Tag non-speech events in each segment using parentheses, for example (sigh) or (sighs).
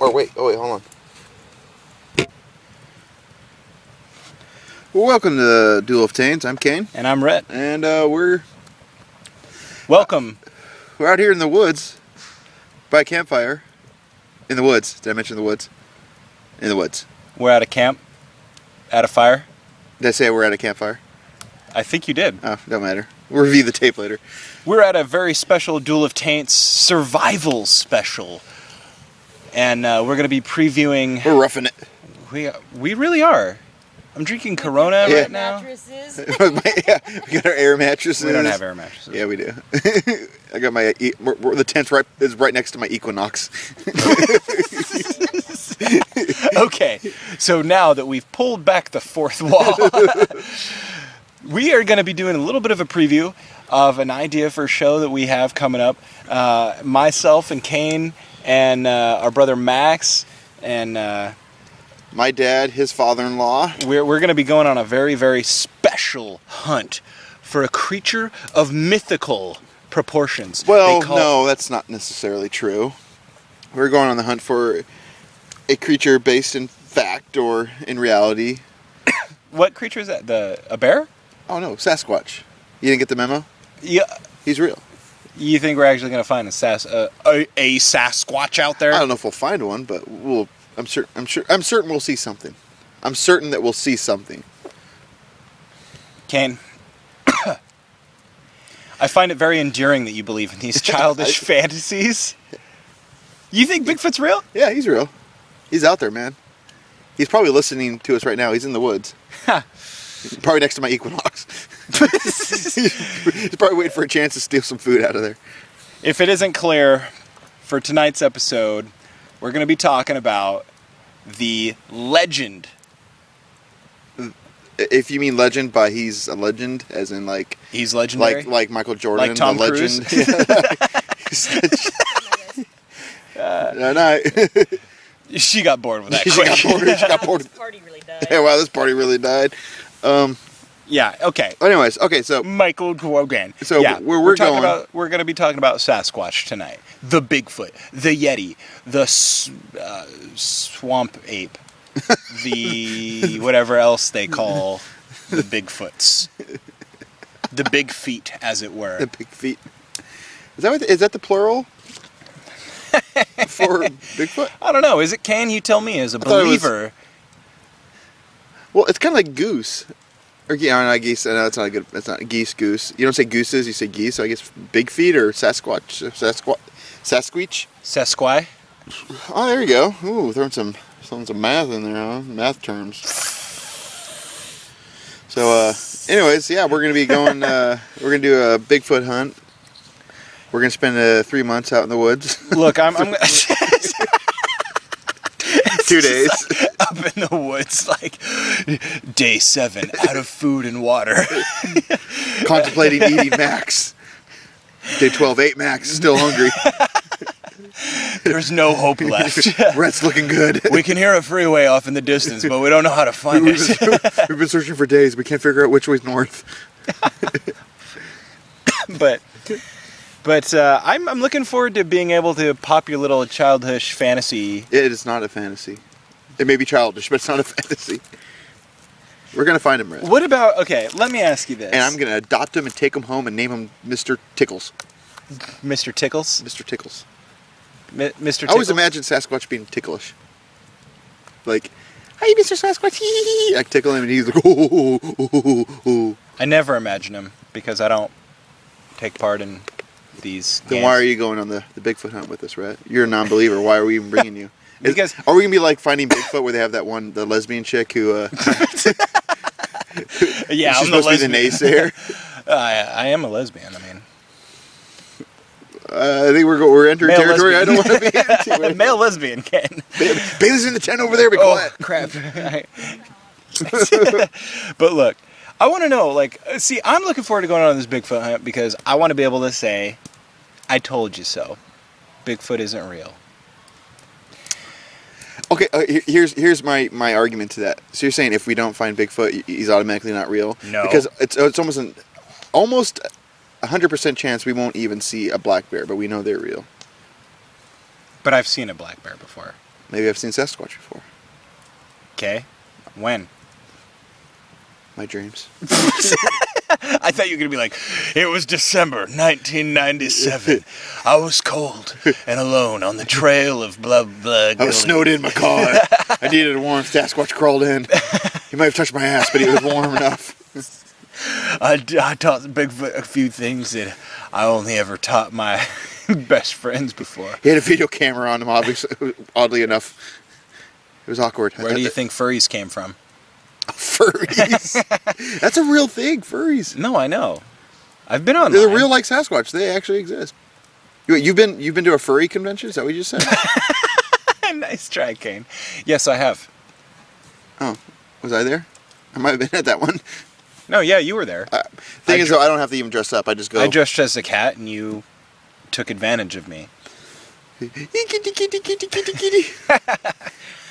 Or wait, oh wait, hold on. Well, welcome to Duel of Tanes. I'm Kane, And I'm Rhett. and uh, we're Welcome. we're out here in the woods by a campfire. In the woods. Did I mention the woods? In the woods. We're at a camp, at a fire. Did I say we're at a campfire? I think you did. Oh, don't matter. We'll review the tape later. We're at a very special Duel of Taints survival special. And uh, we're going to be previewing. We're roughing it. We, we really are. I'm drinking Corona Yeah. right now. Mattresses. (laughs) yeah, we got our air mattresses. We don't have air mattresses. Yeah, we do. (laughs) I got my e- we're, we're- the tent right is right next to my Equinox. (laughs) okay, so now that we've pulled back the fourth wall, we are going to be doing a little bit of a preview of an idea for a show that we have coming up. Uh, myself and Kane and uh, our brother Max, and uh, My dad, his father-in-law. we're, we're going to be going on a very, very special hunt for a creature of mythical proportions. Well, no, that's not necessarily true. We're going on the hunt for a creature based in fact or in reality. (coughs) What creature is that? The a bear? Oh no, Sasquatch. You didn't get the memo? Yeah. He's real. You think we're actually going to find a, sas- uh, a, a Sasquatch out there? I don't know if we'll find one, but we'll. I'm sure. I'm sure. I'm certain we'll see something. I'm certain that we'll see something. Kane, (coughs) I find it very endearing that you believe in these (laughs) childish fantasies. You think Bigfoot's real? Yeah, he's real. He's out there, man. He's probably listening to us right now. He's in the woods. (laughs) probably next to my Equinox. (laughs) he's probably waiting for a chance to steal some food out of there. If it isn't clear, for tonight's episode, we're going to be talking about the legend. If you mean legend by he's a legend, as in like He's legendary. like like Michael Jordan, Like Tom the Cruise? legend. no, no. she got bored with that (laughs) she quick. got bored. She got (laughs) bored. This party really died. Yeah, wow, this party really died. Um. yeah. Okay. Anyways, okay, so Michael Grogan. So yeah, where we're talking going- about, we're going to be talking about Sasquatch tonight. The Bigfoot, the Yeti, the uh, swamp ape, (laughs) the whatever else they call the Bigfoots, the big feet, as it were. the big feet. Is that what, is that the plural (laughs) for Bigfoot? I don't know. Is it? Can you tell me as a was- believer? Well, it's kind of like goose. Or yeah, not geese. I know it's not a good. It's not geese. Goose. You don't say gooses. You say geese. So I guess big feet or Sasquatch. Sasquatch. Sasquatch. Sasquai. Oh, there you go. Ooh, throwing some throwing some math in there, huh? Math terms. So, uh, anyways, yeah, we're gonna be going. Uh, we're gonna do a Bigfoot hunt. We're gonna spend uh, three months out in the woods. Look, I'm, I'm (laughs) (laughs) Two days. up in the woods, like day seven, out of food and water. (laughs) contemplating eating Max. Day 12, 8 Max, still hungry. (laughs) There's no hope left. (laughs) Rhett's looking good. We can hear a freeway off in the distance, but we don't know how to find We've it. been, we've been searching for days. We can't figure out which way's north. but but uh, I'm, I'm looking forward to being able to pop your little childish fantasy. It is not a fantasy. It may be childish, but it's not a (laughs) fantasy. We're gonna find him, Rhett, What about okay? Let me ask you this, and I'm gonna adopt him and take him home and name him Mr. Tickles. Mr. Tickles, Mr. Tickles. Mi- Mr. I always Tickles? imagine Sasquatch being ticklish. Like, hey, Mr. Sasquatch. (laughs) I tickle him and he's like, oh, oh, oh, oh, oh. I never imagine him because I don't take part in these. Then why are you going on the, the Bigfoot hunt with us, Rhett? You're a non-believer. Why are we even bringing you? (laughs) Is- Because- are we gonna be like finding Bigfoot where they have that one the lesbian chick who uh, (laughs) (laughs) Yeah, she's I'm the supposed to be the lesbian. naysayer? I, I am a lesbian. I mean, Uh, I think we're go- we're entering Male territory I don't want to be into. a male lesbian can. Bailey's in the tent over there. Be Oh quiet. crap! but look, I want to know. Like, see, I'm looking forward to going on this Bigfoot hunt because I want to be able to say, "I told you so." Bigfoot isn't real. Okay, uh, here's here's my my argument to that. So you're saying if we don't find Bigfoot, he's automatically not real? No. because it's it's almost an almost a hundred percent chance we won't even see a black bear, but we know they're real. But I've seen a black bear before. Maybe I've seen Sasquatch before. Okay. When? My dreams. (laughs) (laughs) I thought you were going to be like, it was December 1997. I was cold and alone on the trail of blah blah. I was snowed in my car. (laughs) I needed a warm Sasquatch crawled in. He might have touched my ass, but he was warm enough. I, I taught Bigfoot a few things that I only ever taught my best friends before. He had a video camera on him, obviously, oddly enough. It was awkward. Where do you think furries came from? (laughs) furries? That's a real thing, furries. No, I know. I've been on. They're real like Sasquatch. They actually exist. You, you've been you've been to a furry convention? Is that what you just said? (laughs) nice try, Kane. Yes, I have. oh, was I there? I might have been at that one. No, yeah, you were there. Uh, thing I is, dr- though, I don't have to even dress up. I just go. I dressed as a cat, and you took advantage of me. (laughs) kitty, kitty, kitty, kitty, kitty.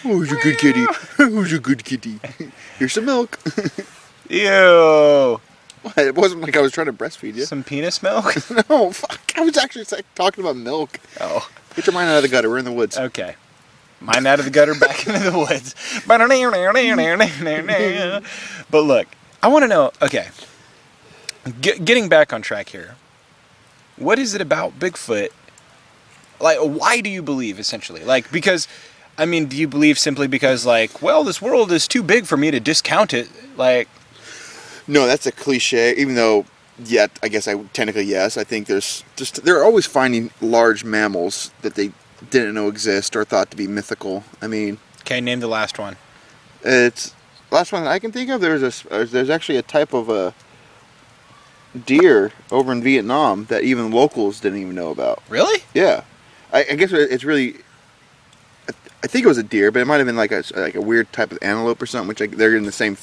Who's a good kitty? (laughs) Who's a good kitty? Here's some milk. (laughs) Ew. it wasn't like I was trying to breastfeed you. Some penis milk? (laughs) No, fuck. I was actually talking about milk. oh, Get your mind out of the gutter. We're in the woods. okay. Mind out of the gutter, back into the woods. But look, I want to know. Okay, Get, getting back on track here. What is it about Bigfoot? Like, why do you believe essentially? Like, because, I mean, do you believe simply because, like, well, this world is too big for me to discount it? Like, No, that's a cliche. Even though, yet I guess I technically yes. I think there's just they're always finding large mammals that they didn't know exist or thought to be mythical. I mean, okay, name the last one. it's last one I can think of. There's a there's actually a type of a deer over in Vietnam that even locals didn't even know about. Really? Yeah, I, I guess it's really. I- think it was a deer, but it might have been like a like a weird type of antelope or something. Which like, they're in the same.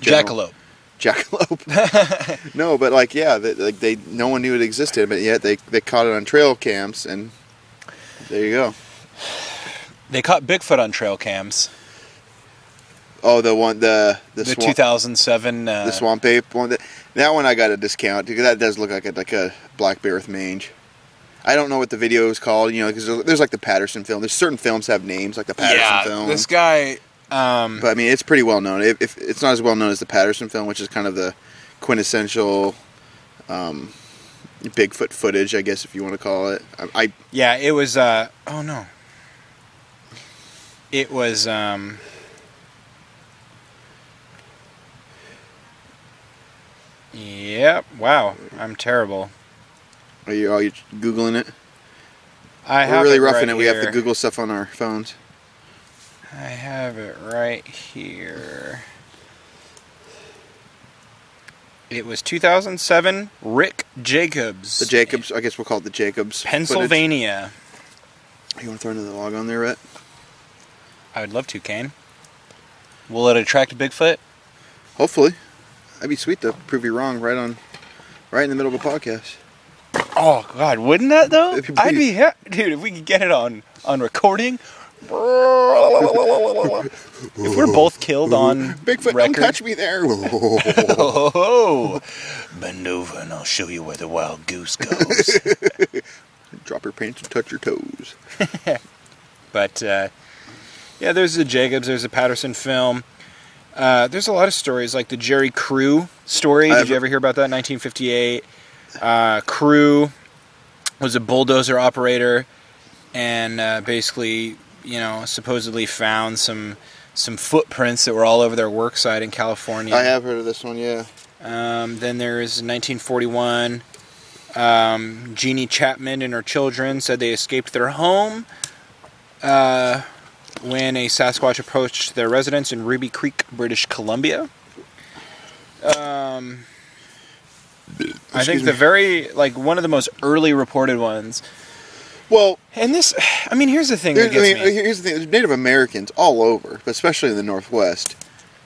general- Jackalope. (laughs) jackalope. (laughs) no, but like yeah, they, like they no one knew it existed, but yet they they caught it on trail cams, and there you go. They caught Bigfoot on trail cams. Oh, the one the the, The, swamp, 2007. Uh, the swamp ape one. That, that one I got a discount because that does look like a like a black bear with mange. I don't know what the video is called, you know, because there's, there's like the Patterson film. There's certain films have names like the Patterson yeah, film. this guy. Um, But I mean, it's pretty well known. If, if it's not as well known as the Patterson film, which is kind of the quintessential um, Bigfoot footage, I guess if you want to call it. I, I yeah, it was. Uh, oh no. It was. Um, yep. Wow. I'm terrible. Are you are you googling it? I We're have really it roughing right it. We have to. Google stuff on our phones. I have it right here. It was 2007. Rick Jacobs. The Jacobs. I guess we'll call it the Jacobs. footage. Pennsylvania. You want to throw another log on there, Rhett? I would love to, Kane. Will it attract Bigfoot? Hopefully, that'd be sweet to prove you wrong right on, right in the middle of a podcast. Oh God, wouldn't that though? I'd be ha- dude if we could get it on on recording. if we're both killed on Bigfoot, record, don't touch me there. (laughs) Oh, bend over and I'll show you where the wild goose goes. (laughs) Drop your pants and touch your toes. (laughs) but uh, yeah, there's the Jacobs, there's the Patterson film. Uh, there's a lot of stories like the Jerry Crew story. Did I've- you ever hear about that? 1958. Uh, Crew was a bulldozer operator, and uh, basically, you know, supposedly found some some footprints that were all over their work site in California. I have heard of this one. Yeah. Um, then there's 1941. Um, Jeannie Chapman and her children said they escaped their home uh, when a Sasquatch approached their residence in Ruby Creek, British Columbia. Um, I think me. the very like one of the most early reported ones. Well, And this, (sighs) I mean, here's the thing I mean, me. Uh, here's the thing: Native Americans all over, but especially in the Northwest.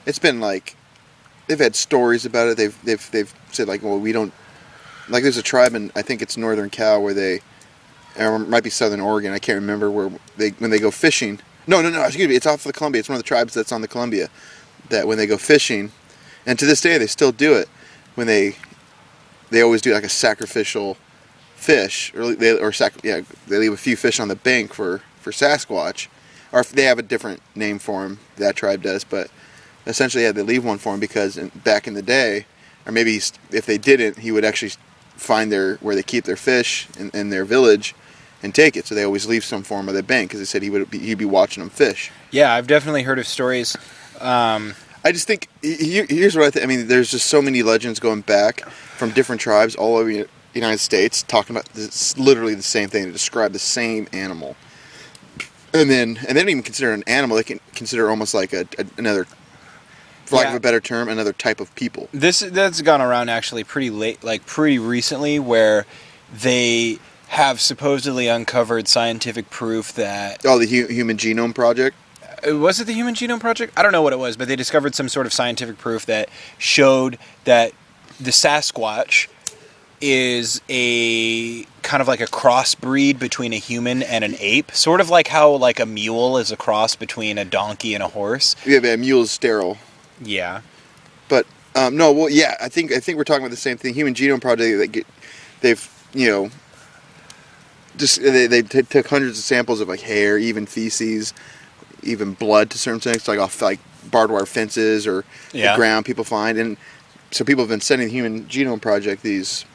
It's been like they've had stories about it. They've they've they've said like, well, we don't like. There's a tribe in I think it's Northern Cal where they, or it might be Southern Oregon. I can't remember where they when they go fishing. No, no, no. Excuse me. It's off the Columbia. It's one of the tribes that's on the Columbia. That when they go fishing, and to this day they still do it. When they they always do like a sacrificial fish, or they or sac- yeah, they leave a few fish on the bank for for Sasquatch. or if they have a different name for him. That tribe does, but essentially, yeah, they leave one for him because in, back in the day, or maybe if they didn't, he would actually find their where they keep their fish in, in their village and take it. So they always leave some form of the bank because they said he would be, he'd be watching them fish. Yeah, I've definitely heard of stories. Um, I just think he- he- here's what I think. I mean, there's just so many legends going back from different tribes all over the United States talking about this, literally the same thing to describe the same animal. And then, and they don't even consider it an animal; they can consider it almost like a, a another, for lack of a better term, another type of people. this that's gone around actually pretty late, like pretty recently, where they have supposedly uncovered scientific proof that Oh, the Hu- Human Genome Project. Was it the Human Genome Project? I don't know what it was, but they discovered some sort of scientific proof that showed that the Sasquatch is a kind of like a crossbreed between a human and an ape, sort of like how like a mule is a cross between a donkey and a horse. Yeah, but a mule is sterile. Yeah. But um, no, well, yeah, I think I think we're talking about the same thing. Human Genome Project. They get, they've you know, just they they t- took hundreds of samples of like hair, even feces, even blood to certain things, like off like barbed wire fences or Yeah. the ground people find, and so people have been sending the Human Genome Project these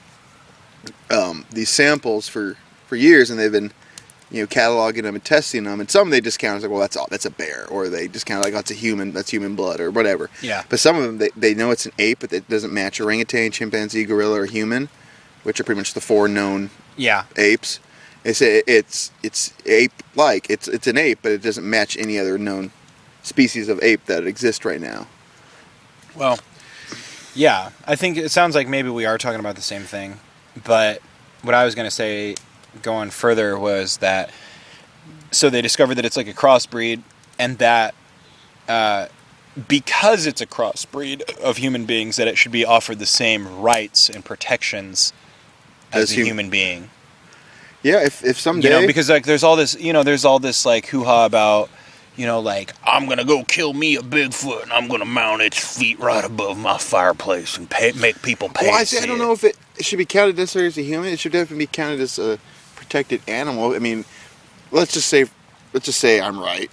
um, these samples for for years, and they've been you know cataloging them and testing them, and some they discount as like, well, that's all, that's a bear, or they discount like, oh, that's a human, that's human blood, or whatever. Yeah. But some of them, they, they know it's an ape, but it doesn't match orangutan, chimpanzee, gorilla, or human, which are pretty much the four known Yeah. apes. They say it's it's ape-like. It's it's an ape, but it doesn't match any other known species of ape that exist right now. Well, yeah, I think it sounds like maybe we are talking about the same thing. But what I was going to say, going further, was that so they discovered that it's like a crossbreed, and that uh, because it's a crossbreed of human beings, that it should be offered the same rights and protections as, As a hum- human being. Yeah, if if someday You know, because like there's all this, you know, there's all this like hoo ha about, you know, like I'm gonna go kill me a Bigfoot and I'm gonna mount its feet right above my fireplace and pay, make people pay. well, I say I don't know if it, it should be counted necessarily as a human. It should definitely be counted as a protected animal. I mean, let's just say let's just say I'm right.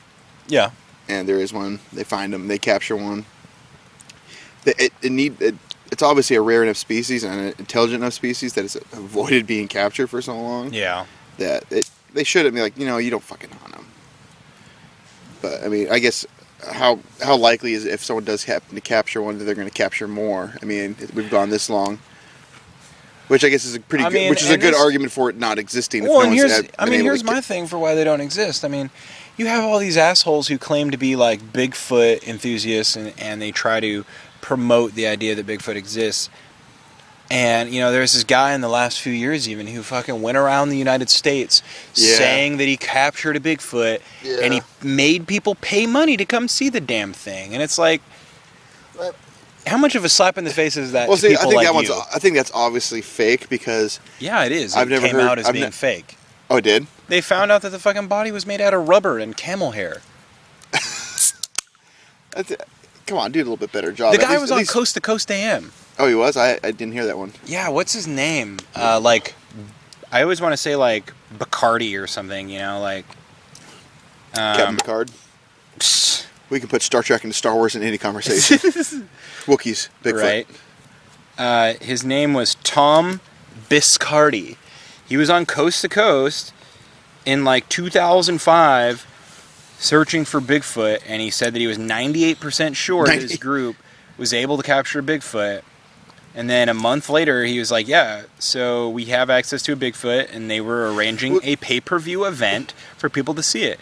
Yeah, and there is one. They find them. They capture one. It, it need it, it's obviously a rare enough species and an intelligent enough species that it's avoided being captured for so long. yeah, That it they shouldn't be like you know you don't fucking hunt them. But I mean, I guess how how likely is it if someone does happen to capture one that they're going to capture more? I mean, we've gone this long. Which I guess is a pretty I good, mean, which is a good argument for it not existing. if Well, no and one's here's, I mean, here's my thing for why they don't exist. I mean, you have all these assholes who claim to be like Bigfoot enthusiasts, and, and they try to promote the idea that Bigfoot exists. And you know, there's this guy in the last few years even who fucking went around the United States Yeah. saying that he captured a Bigfoot, and he made people pay money to come see the damn thing. And it's like, how much of a slap in the face is that Well, see, I think like that one's you? I think that's obviously fake because yeah, it is. I've it never came heard- out as I've being ne- fake. oh, it did. They found out that the fucking body was made out of rubber and camel hair. (laughs) Come on, do a little bit better job. the guy least- was on least- Coast to Coast AM. Oh, he was. I, I didn't hear that one. Yeah, what's his name? Uh, like, I always want to say like Bacardi or something. You know, like. Captain Um, Picard. psst, We can put Star Trek into Star Wars in any conversation. (laughs) Wookiees, Bigfoot. right. Uh, his name was Tom Biscardi. He was on Coast to Coast in like 2005 searching for Bigfoot, and he said that he was 98% sure that his group was able to capture Bigfoot. And then a month later, he was like, "Yeah, so we have access to a Bigfoot, and they were arranging a pay-per-view event for people to see it."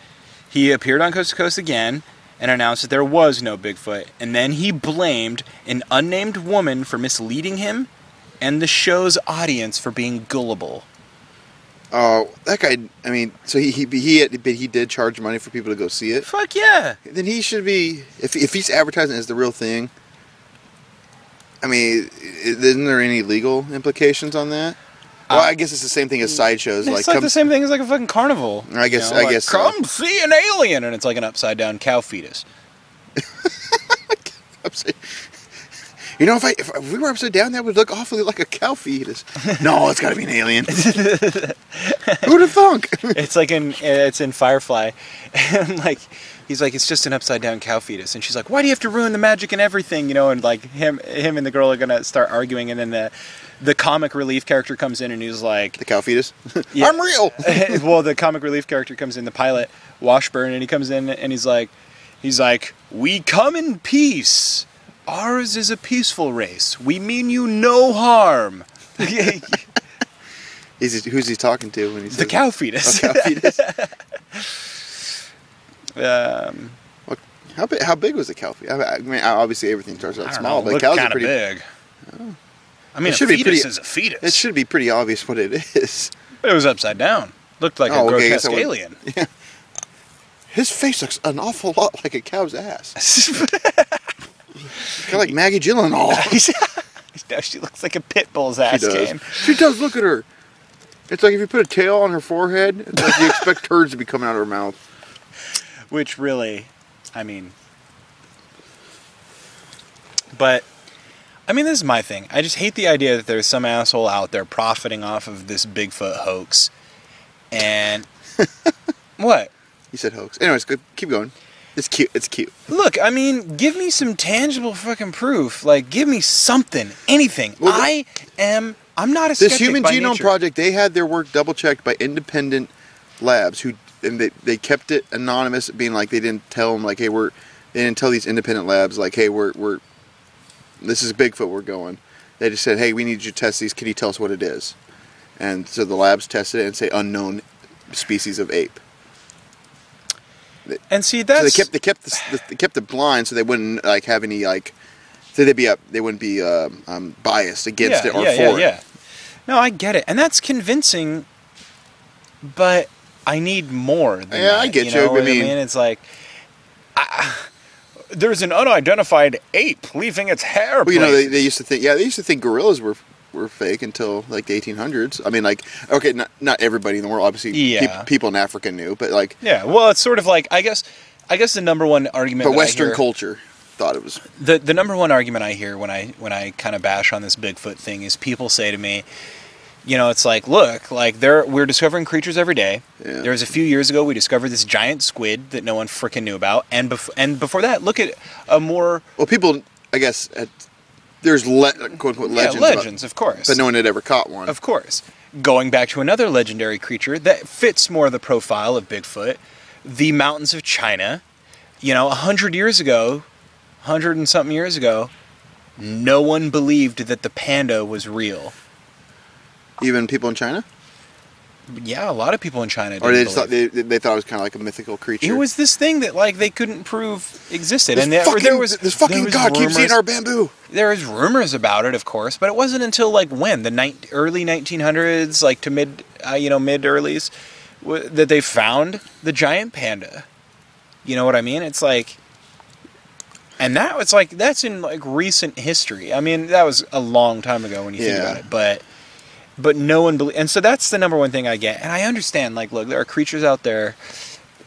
He appeared on Coast to Coast again and announced that there was no Bigfoot, and then he blamed an unnamed woman for misleading him and the show's audience for being gullible. Oh, that guy. I mean, so he he he, had, but he did charge money for people to go see it. Fuck yeah! Then he should be. If if he's advertising as the real thing. I mean, isn't there any legal implications on that? Well, Uh, I guess it's the same thing as sideshows. It's Like, like, come, the same thing as like a fucking carnival. I guess- You know, I like, guess so. Come see an alien, and it's like an upside down cow fetus. (laughs) You know, if I if we were upside down, that would look awfully like a cow fetus. no, it's got to be an alien. (laughs) Who'd have thunk? it's like in it's in Firefly, (laughs) and like he's like it's just an upside down cow fetus, and she's like, why do you have to ruin the magic and everything, you know? And like him him and the girl are gonna start arguing, and then the the comic relief character comes in, and he's like, the cow fetus. (laughs) Yeah. I'm real. well, the comic relief character comes in, the pilot Washburne, and he comes in and he's like, he's like, we come in peace. Ours is a peaceful race. We mean you no harm. (laughs) Is he, who's he talking to when he says the cow fetus. Oh, cow fetus. um, How big? How big was the cow fetus? I mean, obviously everything starts out small, know, but cows are kind of pretty. big. I mean, It a should be pretty- is a fetus. It should be pretty obvious what it is. But it was upside down. Looked like Oh, a okay, I guess I grotesque alien. (laughs) His face looks an awful lot like a cow's ass. (laughs) Kind of like Maggie Gyllenhaal. (laughs) now she looks like a pit bull's She ass does. can. She does. Look at her. It's like if you put a tail on her forehead, it's like you expect turds to be coming out of her mouth. Which really, I mean, but I mean, this is my thing. I just hate the idea that there's some asshole out there profiting off of this Bigfoot hoax. And (laughs) what? You said hoax. Anyways, good. Keep going. It's cute. It's cute. Look, I mean, give me some tangible fucking proof. Like, give me something, anything. Well, I am. I'm not a This skeptic Human Genome nature. Project, they had their work double checked by independent labs who, and they, they kept it anonymous, being like they didn't tell them like, hey, we're, they didn't tell these independent labs like, hey, we're we're, this is Bigfoot, we're going. They just said, hey, we need you to test these. Can you tell us what it is? And so the labs tested it and say unknown species of ape. And see, that So they kept they kept the, they kept it blind so they wouldn't like have any like so they'd be up they wouldn't be um, um, biased against yeah, it or yeah, for yeah, it. yeah. No, I get it, and that's convincing. But I need more. Than Yeah, that, I get you. you. Know I mean- it's like I, there's an unidentified ape leaving its hair. Well, you know they, they used to think yeah they used to think gorillas were were fake until like the 1800s. I mean like okay not not everybody in the world obviously Yeah. peop- people in Africa knew but like yeah. Well, it's sort of like I guess I guess the number one argument. but Western hear- culture thought it was the the number one argument I hear when I when I kind of bash on this Bigfoot thing is people say to me, you know, it's like, look, like there we're discovering creatures every day. Yeah. There was a few years ago we discovered this giant squid that no one freaking knew about, and bef- and before that, look at a more well people I guess at, there's le- quote unquote legends yeah, about- legends, of course, but no one had ever caught one. of course. Going back to another legendary creature that fits more the profile of Bigfoot, the mountains of China. You know, a hundred years ago, hundred and something years ago, no one believed that the panda was real. Even people in China Yeah, a lot of people in China. or they just thought they, they thought it was kind of like a mythical creature. It was this thing that like they couldn't prove existed, this and there, fucking, there was this fucking was god keeps eating rumors- our bamboo. There was rumors about it, of course, but it wasn't until like when the ni- early 1900s, like to mid, uh, you know, mid earlys, w- that they found the giant panda. You know what I mean? It's like, and that was like that's in like recent history. I mean, that was a long time ago when you think about it, but but no one believe, and so that's the number one thing I get. And I understand, like, look, there are creatures out there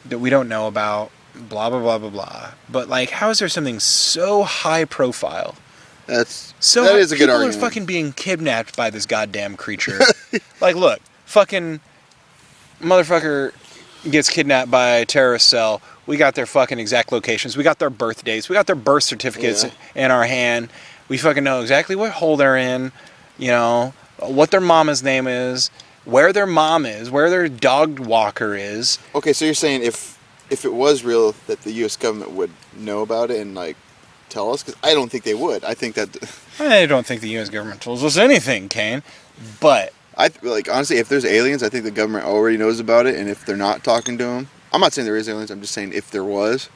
that we don't know about. Blah blah blah blah blah. But like, how is there something so high profile? That's So that is a good people argument. are fucking being kidnapped by this goddamn creature. (laughs) like, look, fucking motherfucker gets kidnapped by a terrorist cell. We got their fucking exact locations. We got their birthdays. We got their birth certificates Yeah. in our hand. We fucking know exactly what hole they're in. You know what their mama's name is, where their mom is, where their dog walker is. Okay, so you're saying if if it was real, that the U.S. government would know about it and like tell us? Because I don't think they would. I think that (laughs) I don't think the U.S. government tells us anything, Kane. But I like honestly, if there's aliens, I think the government already knows about it, and if they're not talking to them, I'm not saying there is aliens. I'm just saying if there was,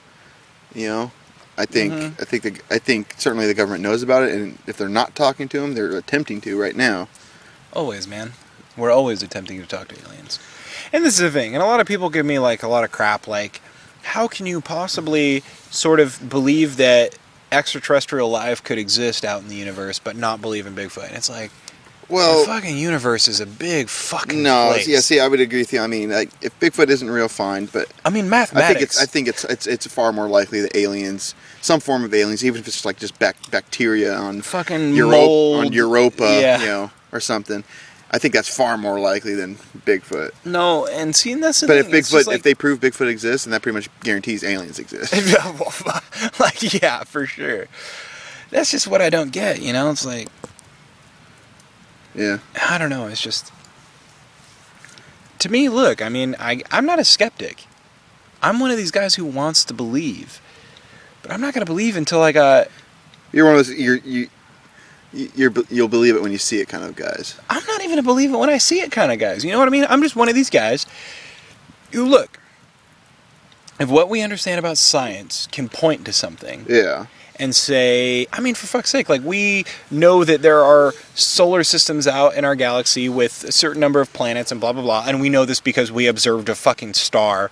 you know, I think Mhm. I think the, I think certainly the government knows about it, and if they're not talking to them, they're attempting to right now. Always, man. We're always attempting to talk to aliens. And this is the thing, and a lot of people give me like a lot of crap like how can you possibly sort of believe that extraterrestrial life could exist out in the universe but not believe in Bigfoot? And it's like Well, the fucking universe is a big fucking no, place. yeah. See, I would agree with you. I mean, like, if Bigfoot isn't real, fine. But I mean I mathematics. think it's I think it's it's it's far more likely that aliens, some form of aliens, even if it's like just bac- bacteria on fucking Europe mold. on Europa, Yeah. you know, or something. I think that's far more likely than Bigfoot. No, and seeing that's the But if thing, it's Bigfoot, like, if they prove Bigfoot exists, then that pretty much guarantees aliens exist. (laughs) (laughs) like yeah, for sure. That's just what I don't get. You know, it's like yeah. I don't know. It's just to me. Look, I mean, I I'm not a skeptic. I'm one of these guys who wants to believe, but I'm not going to believe until I got. You're one of those you're you. You're, you'll believe it when you see it, kind of guys. I'm not even a believe it when I see it kind of guys. You know what I mean? I'm just one of these guys You look. If what we understand about science can point to something, Yeah, and say, I mean, for fuck's sake, like we know that there are solar systems out in our galaxy with a certain number of planets and blah blah blah, and we know this because we observed a fucking star,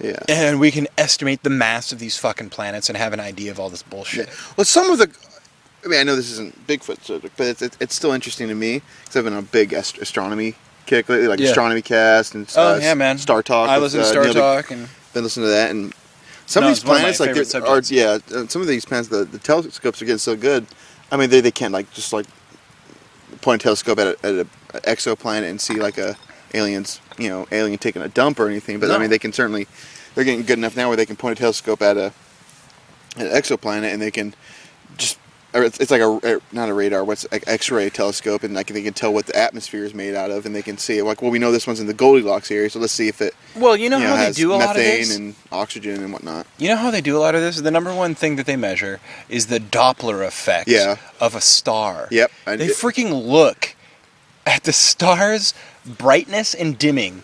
yeah. and we can estimate the mass of these fucking planets and have an idea of all this bullshit. Well, some of the, I mean, I know this isn't Bigfoot subject, but it's it's, it's still interesting to me because I've been on a big ast- astronomy kick lately, like Yeah. astronomy cast and Oh uh, yeah, man. Star Talk. I with, listen to uh, Star Neil Talk, and been listening to that, and some No, of these it's one of my planets, like favorite they're- are, subjects. yeah, uh, some of these planets, the, the telescopes are getting so good. I mean, they they can't like just like point a telescope at a, at a exoplanet and see like a aliens, you know, alien taking a dump or anything. But I No. mean, they can certainly they're getting good enough now where they can point a telescope at a an exoplanet and they can just. Or it's, it's like a not a radar, what's like X-ray telescope, and like they can tell what the atmosphere is made out of, and they can see like, well, we know this one's in the Goldilocks area, so let's see if it well, you know you know, how they do a lot of methane this. and oxygen and whatnot. You know how they do a lot of this? The number one thing that they measure is the Doppler effect Yeah. of a star. Yep. I They did- freaking look at the star's brightness and dimming,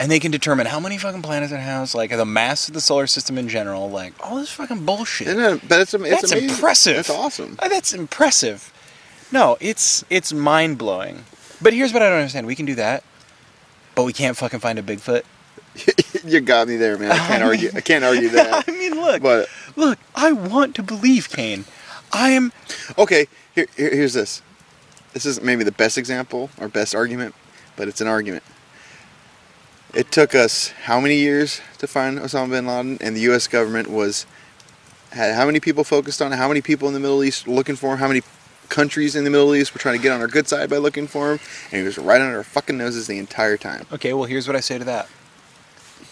and they can determine how many fucking planets it has, like the mass of the solar system in general, like all this fucking bullshit. Isn't it- but it's, it's That's amazing. impressive. That's awesome. Uh, That's impressive. No, it's it's mind blowing. But here's what I don't understand: we can do that, but we can't fucking find a Bigfoot. (laughs) you got me there, man. I can't argue. I can't argue that. (laughs) I mean, look, But look. I want to believe, Kane. I am. okay, here, here, here's this. This isn't maybe the best example or best argument, but it's an argument. It took us how many years to find Osama bin Laden, and the U.S. government was had how many people focused on it? How many people in the Middle East looking for him? How many countries in the Middle East were trying to get on our good side by looking for him? And he was right under our fucking noses the entire time. Okay, well, here's what I say to that.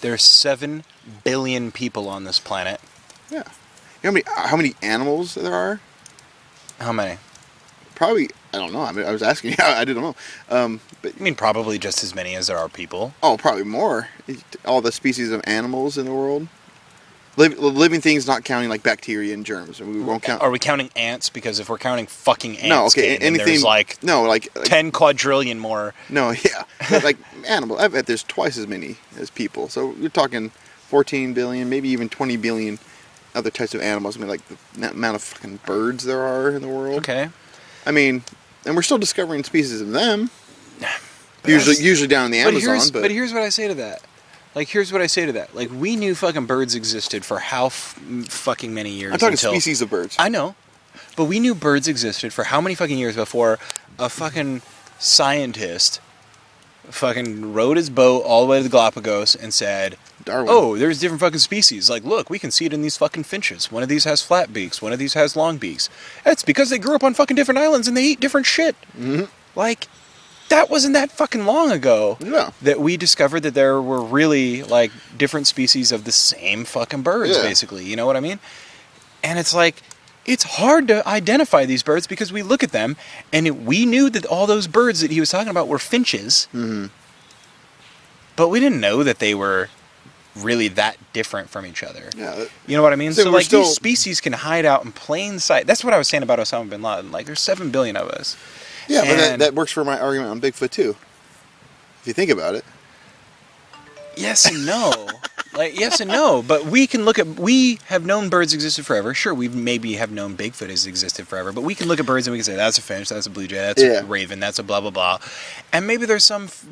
There's seven billion people on this planet. Yeah. You know how many how many animals there are? How many? Probably I don't know. I mean, I was asking (laughs) you. I didn't know. Um, but I mean, probably just as many as there are people. oh, probably more. All the species of animals in the world, Liv- living things, not counting like bacteria and germs. We won't count. Are we counting ants? Because if we're counting fucking ants, no, okay. Anything like no, like, like ten quadrillion more. no, (laughs) yeah, like animal. I bet there's twice as many as people. So you're talking 14 billion, maybe even 20 billion other types of animals. I mean, like the amount of fucking birds there are in the world. Okay. I mean, and we're still discovering species of them. (sighs) Usually, usually down in the But Amazon. here's, but, but here's what I say to that. Like, here's what I say to that. Like, we knew fucking birds existed for how f- fucking many years? I'm talking until, species of birds. I know, but we knew birds existed for how many fucking years before a fucking scientist fucking rowed his boat all the way to the Galapagos and said, Darwin. "Oh, there's different fucking species. Like, look, we can see it in these fucking finches. One of these has flat beaks. One of these has long beaks. That's because they grew up on fucking different islands and they eat different shit. Mhm. Like, that wasn't that fucking long ago." No. that we discovered that there were really like different species of the same fucking birds Yeah. basically you know what i mean and it's like it's hard to identify these birds because we look at them and it, we knew that all those birds that he was talking about were finches hmm but we didn't know that they were really that different from each other Yeah. you know what i mean So so, like still- these species can hide out in plain sight that's what i was saying about osama bin laden like there's 7 billion of us Yeah, but that, that works for my argument on Bigfoot too. If you think about it. Yes and no. (laughs) like yes and no, but we can look at we have known birds existed forever. Sure, we maybe have known Bigfoot has existed forever, but we can look at birds and we can say that's a finch, that's a blue jay, that's Yeah. a raven, that's a blah blah blah, and maybe there's some f-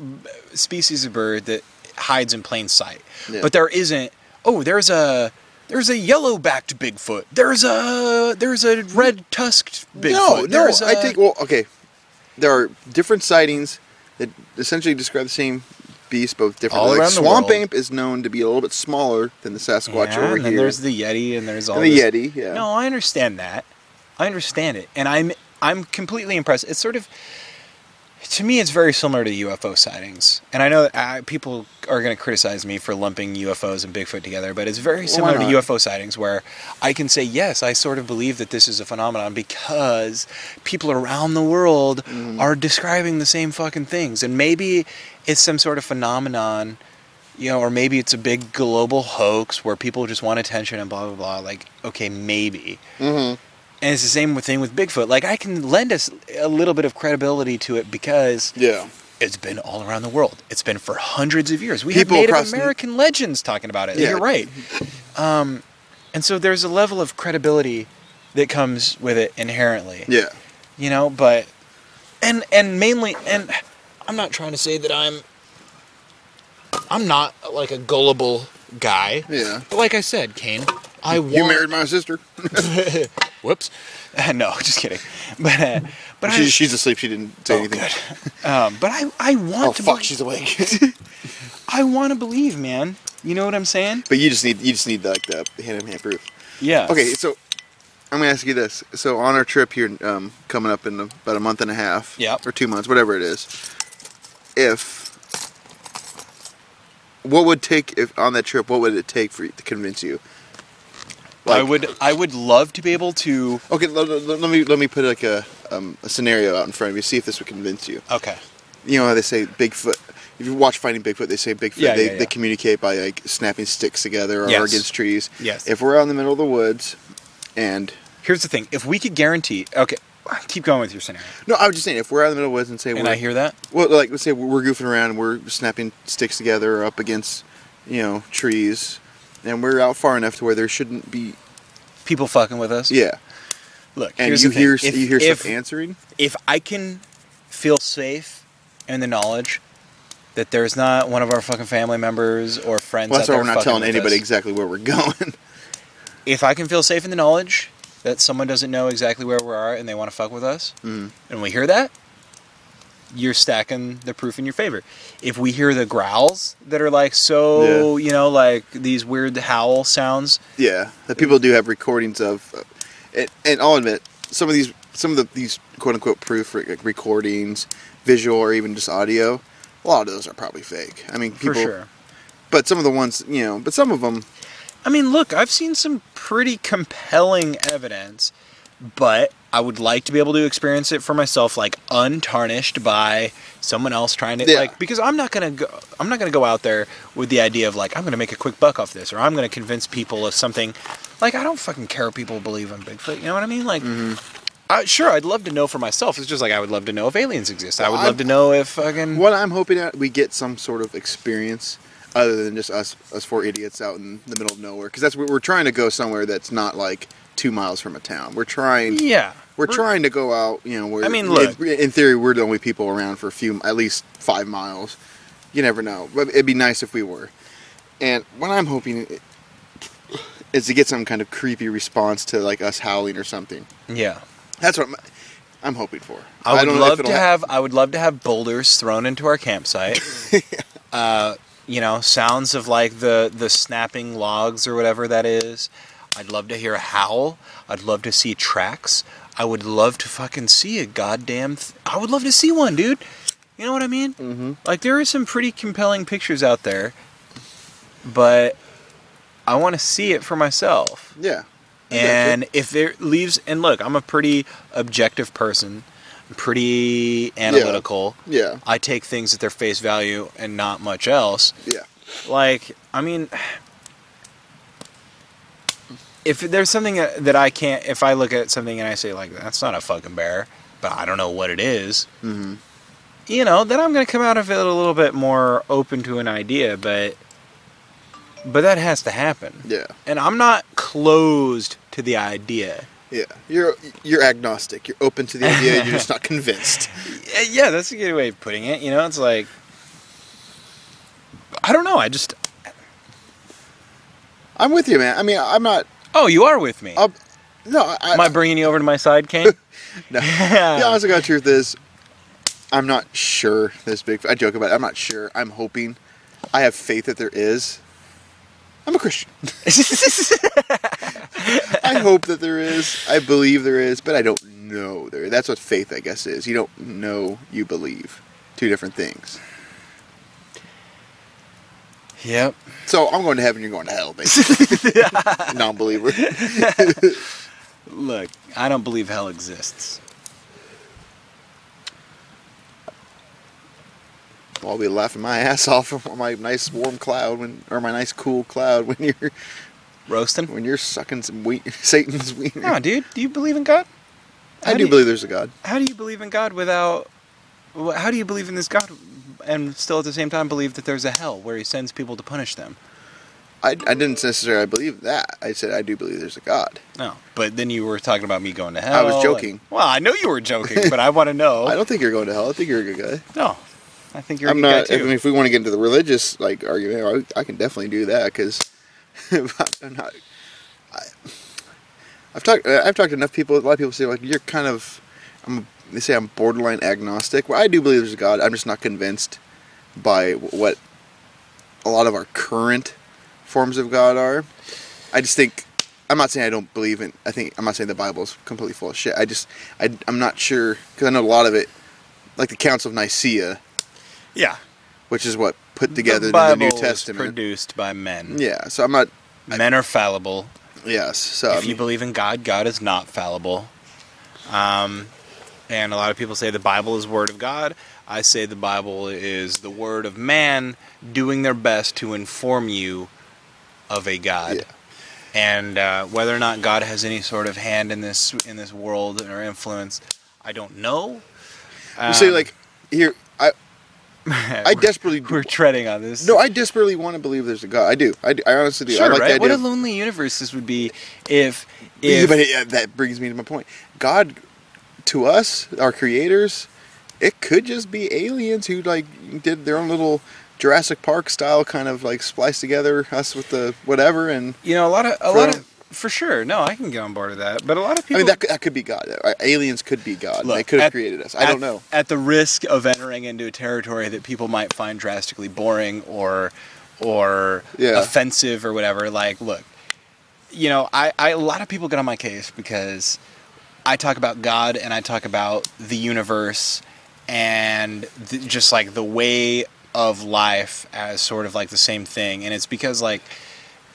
species of bird that hides in plain sight, Yeah. but there isn't. Oh, there's a there's a yellow-backed Bigfoot. There's a there's a red-tusked Bigfoot. no, no. There's I a- think. Well, okay. there are different sightings that essentially describe the same beast, both different. All like around the swamp world. ape is known to be a little bit smaller than the Sasquatch Yeah, over and here. there's the Yeti, and there's all And the this- Yeti, yeah. No, I understand that. I understand it, and I'm I'm completely impressed. It's sort of to me, it's very similar to UFO sightings, and I know that uh, people are going to criticize me for lumping UFOs and Bigfoot together, but it's very similar why to? UFO sightings, where I can say yes, I sort of believe that this is a phenomenon because people around the world Mm-hmm. are describing the same fucking things, and maybe it's some sort of phenomenon you know, or maybe it's a big global hoax where people just want attention and blah blah blah. Like, okay, maybe. Mhm. And it's the same thing with Bigfoot. Like, I can lend us a little bit of credibility to it because Yeah. it's been all around the world. It's been for hundreds of years. We People have Native across the- American legends talking about it. Yeah. You're right. Um, and so there's a level of credibility that comes with it inherently Yeah. you know but and and mainly and i'm not trying to say that i'm i'm not like a gullible guy Yeah. but like i said kane i want You married my sister. (laughs) whoops (laughs) no (laughs) just kidding but uh, but She, I, she's asleep. She didn't say oh, anything. good. um, but i i want Oh to fuck, be- she's awake. i want to believe man you know what i'm saying but you just need you just need like the hand in hand proof. yeah Okay, so I'm gonna ask you this. So on our trip here, um, coming up in about a month and a half, yeah, or two months, whatever it is, if what would take if on that trip, what would it take for you to convince you? i would i would love to be able to Okay, let, let- let me let me put like a um, a scenario out in front of you. See if this would convince you. okay You know how they say Bigfoot. If you watch Finding Bigfoot, they say Bigfoot. Yeah, they, yeah, yeah. they communicate by like snapping sticks together or Yes. against trees. Yes. If we're out in the middle of the woods, and here's the thing if we could guarantee okay keep going with your scenario no, I was just saying, if we're out in the middle of the woods and say and i hear that Well, like let's say we're goofing around and we're snapping sticks together or up against, you know, trees, and we're out far enough to where there shouldn't be. people fucking with us Yeah, look and you hear If- you hear if, stuff answering. if I can feel safe in the knowledge that there's not one of our fucking family members or friends. Well, that's out why there we're not telling anybody us, exactly where we're (laughs) going. If I can feel safe in the knowledge that someone doesn't know exactly where we are and they want to fuck with us, Mhm. and we hear that, you're stacking the proof in your favor. If we hear the growls that are like so, you know, like these weird howl sounds, Yeah, that people do have recordings of, uh, and, and I'll admit some of these some of the, these quote unquote proof recordings, visual or even just audio. A lot of those are probably fake. I mean, people, for sure. but some of the ones, you know, but some of them, I mean, look, I've seen some pretty compelling evidence, but I would like to be able to experience it for myself, like untarnished by someone else trying to Yeah. like because I'm not gonna go I'm not gonna go out there with the idea of like I'm gonna make a quick buck off this or I'm gonna convince people of something like I don't fucking care if people believe in Bigfoot. You know what I mean? Like mm-hmm. I, sure, I'd love to know for myself. It's just like I would love to know if aliens exist. I would Well, love to know if fucking what I'm hoping that we get some sort of experience other than just us us four idiots out in the middle of nowhere because that's what we're trying to go somewhere that's not like two miles from a town. We're trying. yeah. We're trying to go out, you know. Where, I mean, look. in, in theory, we're the only people around for a few, at least five miles. You never know, but it'd be nice if we were. And what I'm hoping is to get some kind of creepy response to like us howling or something. Yeah. That's what I'm, I'm hoping for. I would if love to have. I would love to have boulders thrown into our campsite. (laughs) uh, you know, sounds of like the the snapping logs or whatever that is. I'd love to hear a howl. I'd love to see tracks. I would love to fucking see a goddamn. Th- I would love to see one, dude. You know what I mean? Mm-hmm. Like there are some pretty compelling pictures out there, but I want to see it for myself. Yeah. And if it leaves, and look, I'm a pretty objective person, pretty analytical. yeah, I take things at their face value and not much else. yeah, Like, I mean, if there's something that I can't, if I look at something and I say, like, that's not a fucking bear, but I don't know what it is, hmm you know, then I'm going to come out of it a little bit more open to an idea, but. But that has to happen. yeah, And I'm not closed to the idea. Yeah. You're you're agnostic. You're open to the idea. you're just not convinced. (laughs) Yeah, that's a good way of putting it. You know, it's like I don't know. I just I'm with you, man. I mean, I'm not. oh, you are with me. I'll, no, I, Am I bringing you over to my side, Kane? (laughs) no. Yeah. (laughs) The honest to God truth is, I'm not sure this big. I joke about it. I'm not sure. I'm hoping. I have faith that there is. I'm a Christian. (laughs) I hope that there is. I believe there is, but I don't know there. That's what faith, I guess, is. You don't know, you believe. Two different things. Yep. So I'm going to heaven. You're going to hell, basically. (laughs) Non-believer. Look, I don't believe hell exists. I'll be laughing my (laughs) ass off on my nice warm cloud when, or my nice cool cloud when you're Roasting? when you're sucking some wheat, (laughs) Satan's wiener. No, dude. Do you believe in God? I do do you- believe there's a God. How do you believe in God without? How do you believe in this God and still at the same time believe that there's a hell where He sends people to punish them? I, I didn't necessarily believe that. I said I do believe there's a God. No, but then you were talking about me going to hell. I was and- joking. well, I know you were joking, but I want to know. (laughs) I don't think you're going to hell. I think you're a good guy. No, I think you're I'm not. I mean, if we want to get into the religious like argument, I, I can definitely do that because (laughs) I'm not. I, I've talked. I've talked to enough people. A lot of people say like you're kind of. I'm. They say I'm borderline agnostic. Well, I do believe there's a God. I'm just not convinced by what a lot of our current forms of God are. I just think. I'm not saying I don't believe in. I think I'm not saying the Bible's completely full of shit. I just. I, I'm not sure because I know a lot of it, like the Council of Nicaea yeah, which is what put together the the, New Testament. produced by men. Yeah, so I'm not. Men are fallible. Yes, so I if you believe in God, God is not fallible. Um, and a lot of people say the Bible is Word of God. I say the Bible is the Word of man doing their best to inform you of a God. Yeah. And uh, whether or not God has any sort of hand in this in this world or influence, I don't know. you say Um, like here. I (laughs) desperately we're treading on this. no, I desperately want to believe there's a God. I do. I, do. I honestly do. sure, I like right? What a lonely universe this would be if Yeah, if but yeah, that brings me to my point. God, to us, our creators, it could just be aliens who like did their own little Jurassic Park style kind of like splice together us with the whatever, and You know, a lot of a lot of for sure. No, I can get on board with that. But a lot of people. I mean that could- that could be God. Uh, Aliens could be God. Look, they could have at- created us. I at- don't know. At the risk of entering into a territory that people might find drastically boring or or Yeah. offensive or whatever, like, look, you know, I, I a lot of people get on my case because I talk about God and I talk about the universe and th- just like the way of life as sort of like the same thing, and it's because like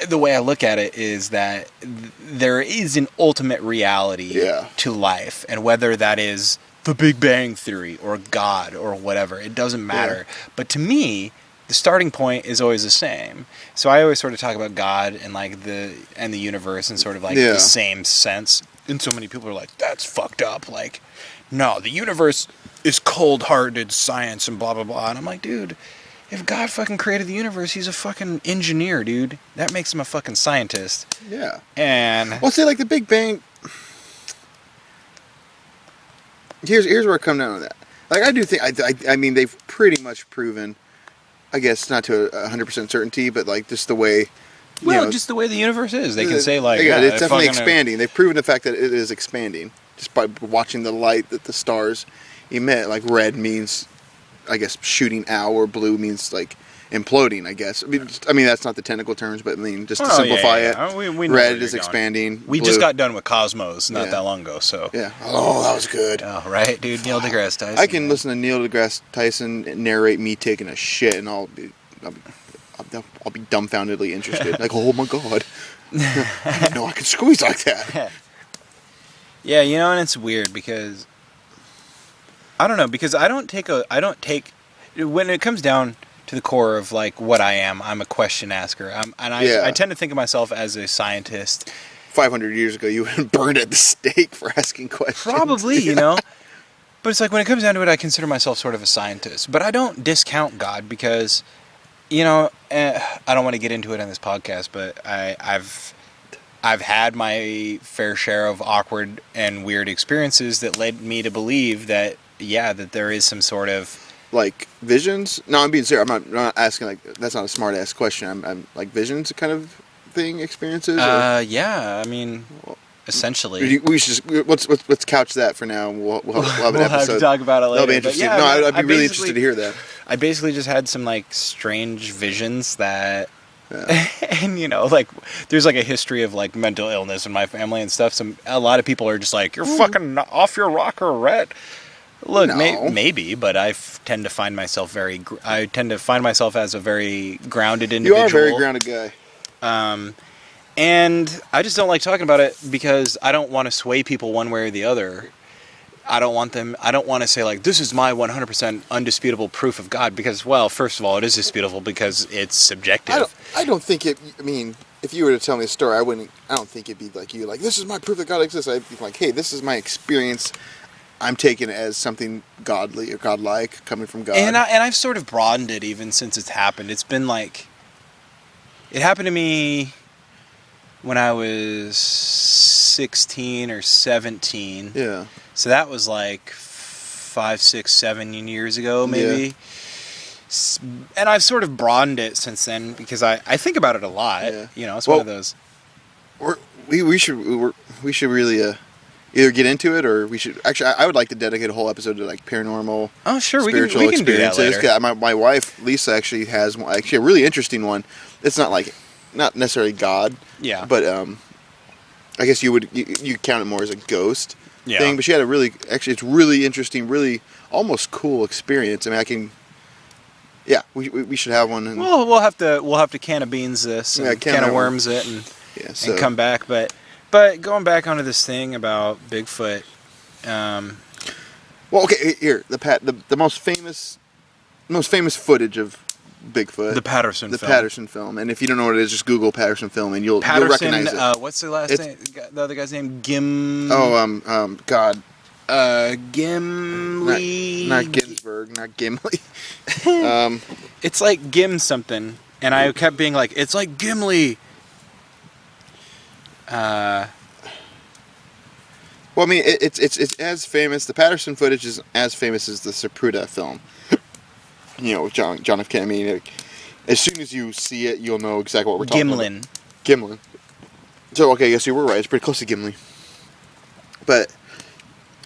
the way I look at it is that th- there is an ultimate reality Yeah. to life, and whether that is the Big Bang Theory or God or whatever, it doesn't matter. But to me, the starting point is always the same. So I always sort of talk about God and like the and the universe in sort of like Yeah. the same sense. And so many people are like, "That's fucked up." Like, no, the universe is cold-hearted science and blah blah blah. And I'm like, dude. If God fucking created the universe, he's a fucking engineer, dude. That makes him a fucking scientist. Yeah. And Well, say like the Big Bang. Here's here's where I come down on that. Like I do think I, I I mean they've pretty much proven, I guess not to a hundred percent certainty, but like just the way. you well, know, just the way the universe is, they can say like, yeah, it's definitely expanding. They've proven the fact that it is expanding just by watching the light that the stars emit. Like red means, I guess shooting out, or blue means like imploding. I guess. I mean, just, I mean that's not the technical terms, but I mean just to Oh, simplify yeah, it. yeah. We- we red is you're going. expanding. We blue- just got done with Cosmos not Yeah. that long ago, so Yeah. Oh, that was good. oh, right, dude. Neil deGrasse Tyson. I can man. listen to Neil deGrasse Tyson narrate me taking a shit, and I'll be, I'll be, I'll, be dumbfoundedly interested. (laughs) like, oh my god, (laughs) know I can squeeze like that. (laughs) Yeah, you know, and it's weird because I don't know because I don't take a I don't take when it comes down to the core of like what I am. I'm a question asker. I'm, and I Yeah. I tend to think of myself as a scientist. Five hundred years ago, you (laughs) would have burned at the stake for asking questions. Probably, you (laughs) know. But it's like when it comes down to it, I consider myself sort of a scientist. But I don't discount God because, you know, eh, I don't want to get into it on this podcast, but I, I've I've had my fair share of awkward and weird experiences that led me to believe that yeah, that there is some sort of like visions. No, I'm being serious. I'm not, I'm not asking like that's not a smart ass question. I'm, I'm like visions kind of thing experiences. or- uh, yeah. I mean, essentially. We should just, let's, let's let's couch that for now. We'll, we'll, have, we'll have an We'll have episode. to talk about it later. That'll be interesting. yeah, no, I'd, I'd be I really interested to hear that. I basically just had some like strange visions that Yeah. (laughs) and you know like there's like a history of like mental illness in my family and stuff some a lot of people are just like you're fucking off your rocker Rhett look may, maybe but I f- tend to find myself very gr- I tend to find myself as a very grounded individual. You are a very grounded guy. um, and I just don't like talking about it because I don't want to sway people one way or the other. I don't want them. I don't want to say like this is my 100% undisputable proof of God because, well, first of all, it is disputable because it's subjective. I don't. I don't think it. I mean, if you were to tell me a story, I wouldn't. I don't think it'd be like you. Like this is my proof that God exists. I'd be like, hey, this is my experience. I'm taking it as something godly or godlike coming from God. And I, and I've sort of broadened it even since it's happened. It's been like it happened to me when I was 16 or 17. yeah. So that was like five, six, seven years ago, maybe. S And I've sort of broadened it since then because I, I think about it a lot. Yeah. You know, it's Well- one of those. We're, we we should we're, we should really uh, either get into it or we should actually. I, I would like to dedicate a whole episode to like paranormal Oh, sure, we can, we can do that experiences. later. My, my wife Lisa actually has one, actually a really interesting one. It's not like not necessarily God, Yeah. but um, I guess you would you, you count it more as a ghost yeah. thing. But she had a really actually it's really interesting, really almost cool experience. I mean, I can. Yeah, we, we, should have one. And, Well, we'll have to we'll have to can of beans this and Yeah, can, can of of worms it and, yeah, so and come back. But but going back onto this thing about Bigfoot, um, well, okay. Here, the pat the, the most famous, most famous footage of Bigfoot, the Patterson the film. Patterson film. And if you don't know what it is, just Google Patterson film, and you'll you'll Patterson. recognize it. Uh, what's the last It's- name? The other guy's name? Gim. oh, um, um, God, Uh, Gimli. not Ginsburg, not Gimli. (laughs) um, It's like Gim something, and I kept being like, it's like Gimli. Uh, well, I mean, it, it's it's it's as famous. The Patterson footage is as famous as the Zapruder film. you know, John John F. Kennedy. I mean, like, as soon as you see it, you'll know exactly what we're talking about. Gimlin. Gimlin. So okay, yes, you were right. It's pretty close to Gimli. But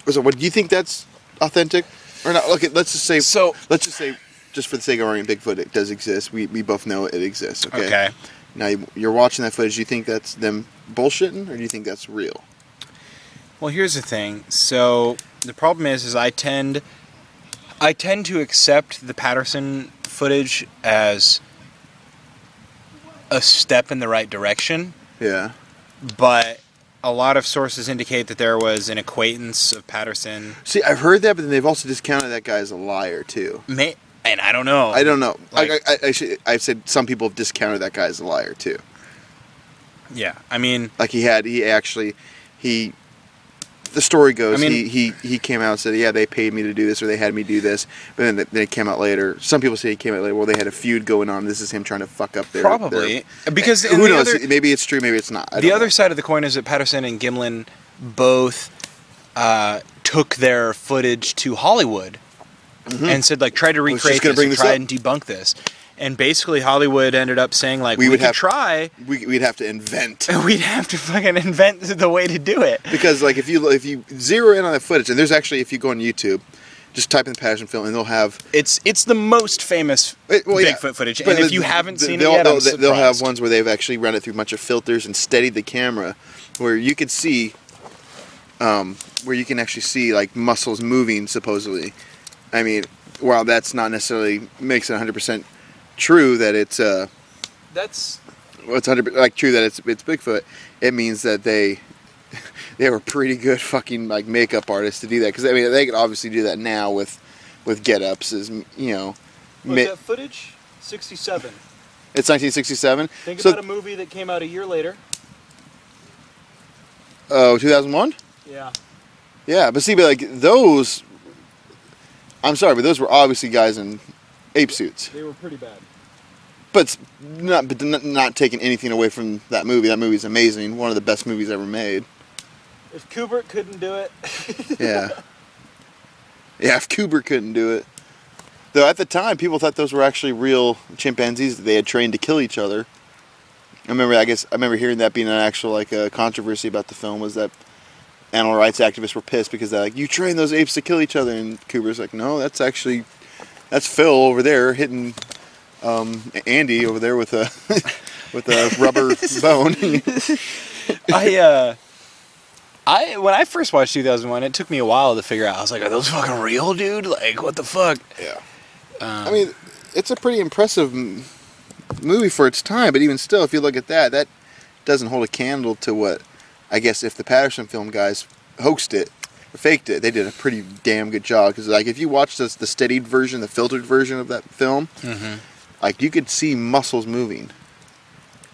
so, what do you think that's authentic or not? Okay, let's just say. So let's just say, just for the sake of arguing, Bigfoot it does exist. We we both know it exists. Okay. okay. Now you- you're watching that footage. Do you think that's them bullshitting, or do you think that's real? Well, here's the thing. So the problem is, is I tend, I tend to accept the Patterson footage as a step in the right direction, Yeah. but a lot of sources indicate that there was an acquaintance of Patterson. See, I've heard that, but then they've also discounted that guy as a liar too. May, and I don't know. I don't know. Like- I, I, I should, I've said some people have discounted that guy as a liar too. Yeah, I mean, Like he had, he actually, he. The story goes, I mean- he, he he came out and said, "Yeah, they paid me to do this, or they had me do this." But then they came out later. Some people say he came out later. Well, they had a feud going on. This is him trying to fuck up their probably because their- in who knows? other- maybe it's true. Maybe it's not. I the other know. side of the coin is that Patterson and Gimlin both uh, took their footage to Hollywood and said like try to recreate this bring and this try up. and debunk this. And basically Hollywood ended up saying like We we, would could have- try, we, we'd have to invent (laughs) we'd have to fucking invent (laughs) the way to do it. because, like, if you if you zero in on the footage, and there's actually if you go on YouTube, just type in the Patterson film, and they'll have It's it's the most famous It- well, yeah. Bigfoot footage, But and if you haven't the- seen it yet, they'll, they'll have ones where they've actually run it through a bunch of filters and steadied the camera, where you could see, um, where you can actually see like muscles moving. Supposedly, I mean, while that's not necessarily makes it 100 percent true that it's uh, That's well, it's 100 like true that it's it's Bigfoot. It means that they. (laughs) They were pretty good fucking like makeup artists to do that because I mean they could obviously do that now with with get ups as you know mi- footage? Sixty-seven. it's 1967 Think So- about a movie that came out a year later. Oh, 2001? Yeah. Yeah, but see, but like those, I'm sorry, but those were obviously guys in ape suits. They were pretty bad. But not, but not, taking anything away from that movie. That movie's amazing. One of the best movies ever made. If Kubrick couldn't do it, (laughs) Yeah. yeah, if Kubrick couldn't do it. Though at the time, people thought those were actually real chimpanzees that they had trained to kill each other. I remember. I guess I remember hearing that being an actual like uh, controversy about the film was that animal rights activists were pissed because they're like, "You train those apes to kill each other," and Cooper's like, "No, that's actually that's Phil over there hitting um, Andy over there with a (laughs) with a rubber (laughs) bone." (laughs) I uh, I when I first watched 2001, it took me a while to figure out. I was like, "Are those fucking real, dude? Like, what the fuck?" yeah. Um, I mean, it's a pretty impressive movie for its time, but even still, if you look at that, that doesn't hold a candle to what I guess if the Patterson film guys hoaxed it faked it, they did a pretty damn good job. Because like if you watch this, the steadied version, the filtered version of that film, mhm. like you could see muscles moving.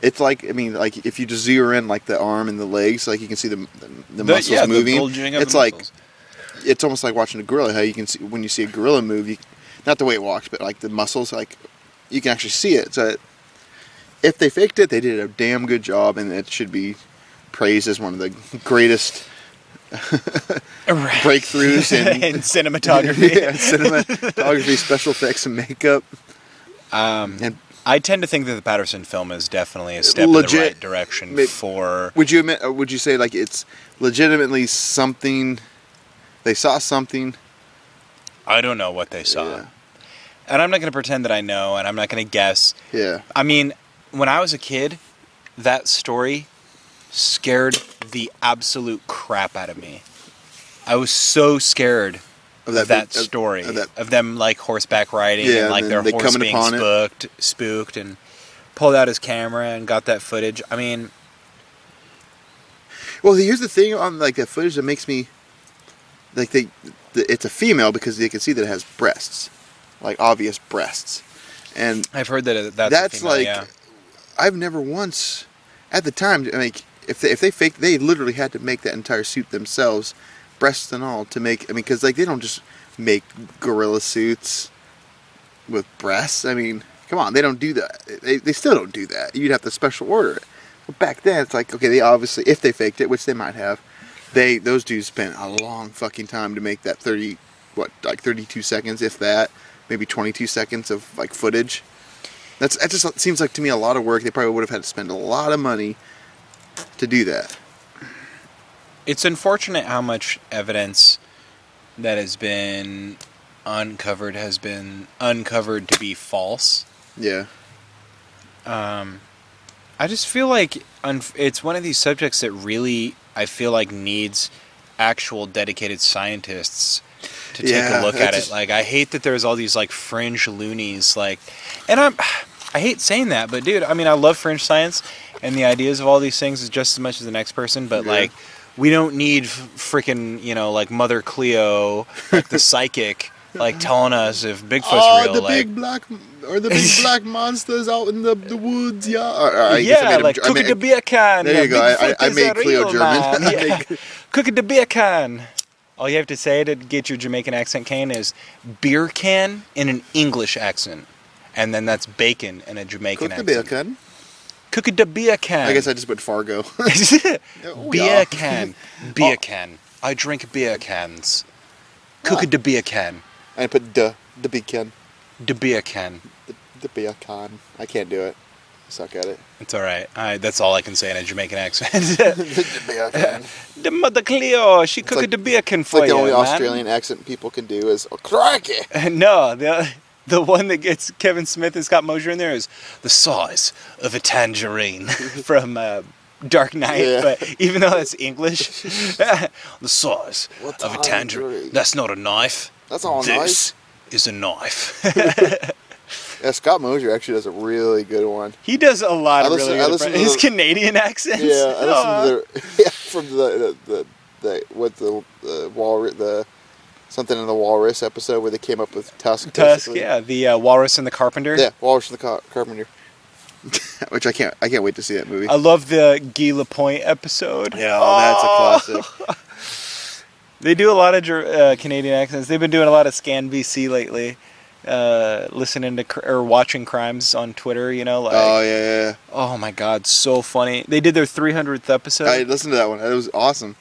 It's like I mean, like if you just zero in like the arm and the legs, like you can see the the, the muscles yeah, the moving. of it's the like muscles. it's almost like watching a gorilla. How you can see when you see a gorilla move, you, not the way it walks, but like the muscles, like you can actually see it. So if they faked it, they did a damn good job, and it should be praised as one of the greatest breakthroughs in, (laughs) in cinematography. (laughs) yeah, cinematography, special effects, and makeup. Um, And I tend to think that the Patterson film is definitely a step in the right direction ma- for. would you admit? Would you say like it's legitimately something? They saw something. I don't know what they saw, Yeah. and I'm not going to pretend that I know, and I'm not going to guess. Yeah. I mean, when I was a kid, that story scared the absolute crap out of me. I was so scared Of of that, big- story of that- of them like horseback riding Yeah, and like and their horse being upon it. spooked, spooked, and pulled out his camera and got that footage. I mean, Well, here's the thing on like that footage that makes me like they, the, it's a female because they can see that it has breasts, like obvious breasts, and I've heard that that's, that's female, like yeah. I've never once at the time like if they if they faked they literally had to make that entire suit themselves, breasts and all to make I mean because like they don't just make gorilla suits with breasts. I mean, come on, they don't do that. They they still don't do that. You'd have to special order it. But back then, it's like okay, they obviously if they faked it, which they might have, they those dudes spent a long fucking time to make that thirty what like thirty two seconds, if that, maybe twenty two seconds of like footage. That's that just seems like to me a lot of work. They probably would have had to spend a lot of money to do that. It's unfortunate how much evidence that has been uncovered has been uncovered to be false. Yeah, Um, I just feel like it's one of these subjects that really I feel like needs actual dedicated scientists to take Yeah, a look at it. Like I hate that there's all these like fringe loonies like, and I'm I hate saying that, but dude, I mean I love fringe science and the ideas of all these things is just as much as the next person, but Yeah. like we don't need freaking you know like Mother Cleo, like the psychic. Like telling us if Bigfoot's oh, real, the like big black or the big (laughs) black monsters out in the, the woods. Yeah, Or- or I I yeah, like I cooking made- the beer can. There you go. I- I- I made Cleo real German. man. (laughs) I cooking the beer can. All you have to say to get your Jamaican accent Kane is beer can in an English accent, and then that's bacon in a Jamaican Cook the accent. beer can. Cooking the beer can. I guess I just put Fargo. (laughs) (laughs) Oh, beer can. (laughs) Beer Oh. can. I drink beer cans. Cooking the beer can. I put the the big can. The beer can. The, the beer can. I can't do it. I suck at it. It's all right. I, that's all I can say in a Jamaican accent. the beer can. the mother Cleo, she cooking like- the beer can It's for like the only man. Australian accent people can do is oh, crikey. No, the (laughs) the one that gets Kevin Smith and Scott Mosier in there is the size of a tangerine (laughs) (laughs) from uh, Dark Knight. Yeah. But even though that's English, the size What of a tangerine. That's not a knife. That's all this is a knife. Yeah, Scott Mosier actually does a really good one. he does a lot I of listen- really good. His the- Canadian accents. Yeah, I to the yeah, from the the, the, the what the the walrus the something in the walrus episode where they came up with Tusk. Tusk. basically. Yeah, the uh, Walrus and the Carpenter. Yeah, Walrus and the Car- Carpenter. (laughs) Which I can't I can't wait to see that movie. I love the Guy Lapointe episode. yeah, oh, that's a classic. (laughs) They do a lot of uh, Canadian accents. They've been doing a lot of Scan BC lately, uh, listening to cr- or watching crimes on Twitter. You know, like oh yeah, yeah, oh my god, so funny. They did their 300th episode. I listened to that one. It was awesome.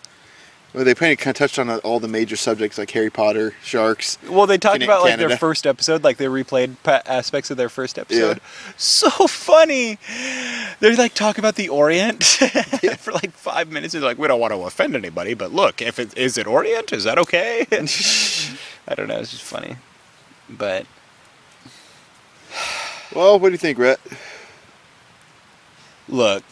Well, they kind of touched on all the major subjects like Harry Potter, sharks. Well, they talked about like their first episode, like they replayed aspects of their first episode. So funny. They like talk about the Orient (laughs) for like five minutes. They're like, we don't want to offend anybody, but look, if it is it Orient, is that okay? (laughs) I don't know. It's just funny, but Well, what do you think, Rhett? look,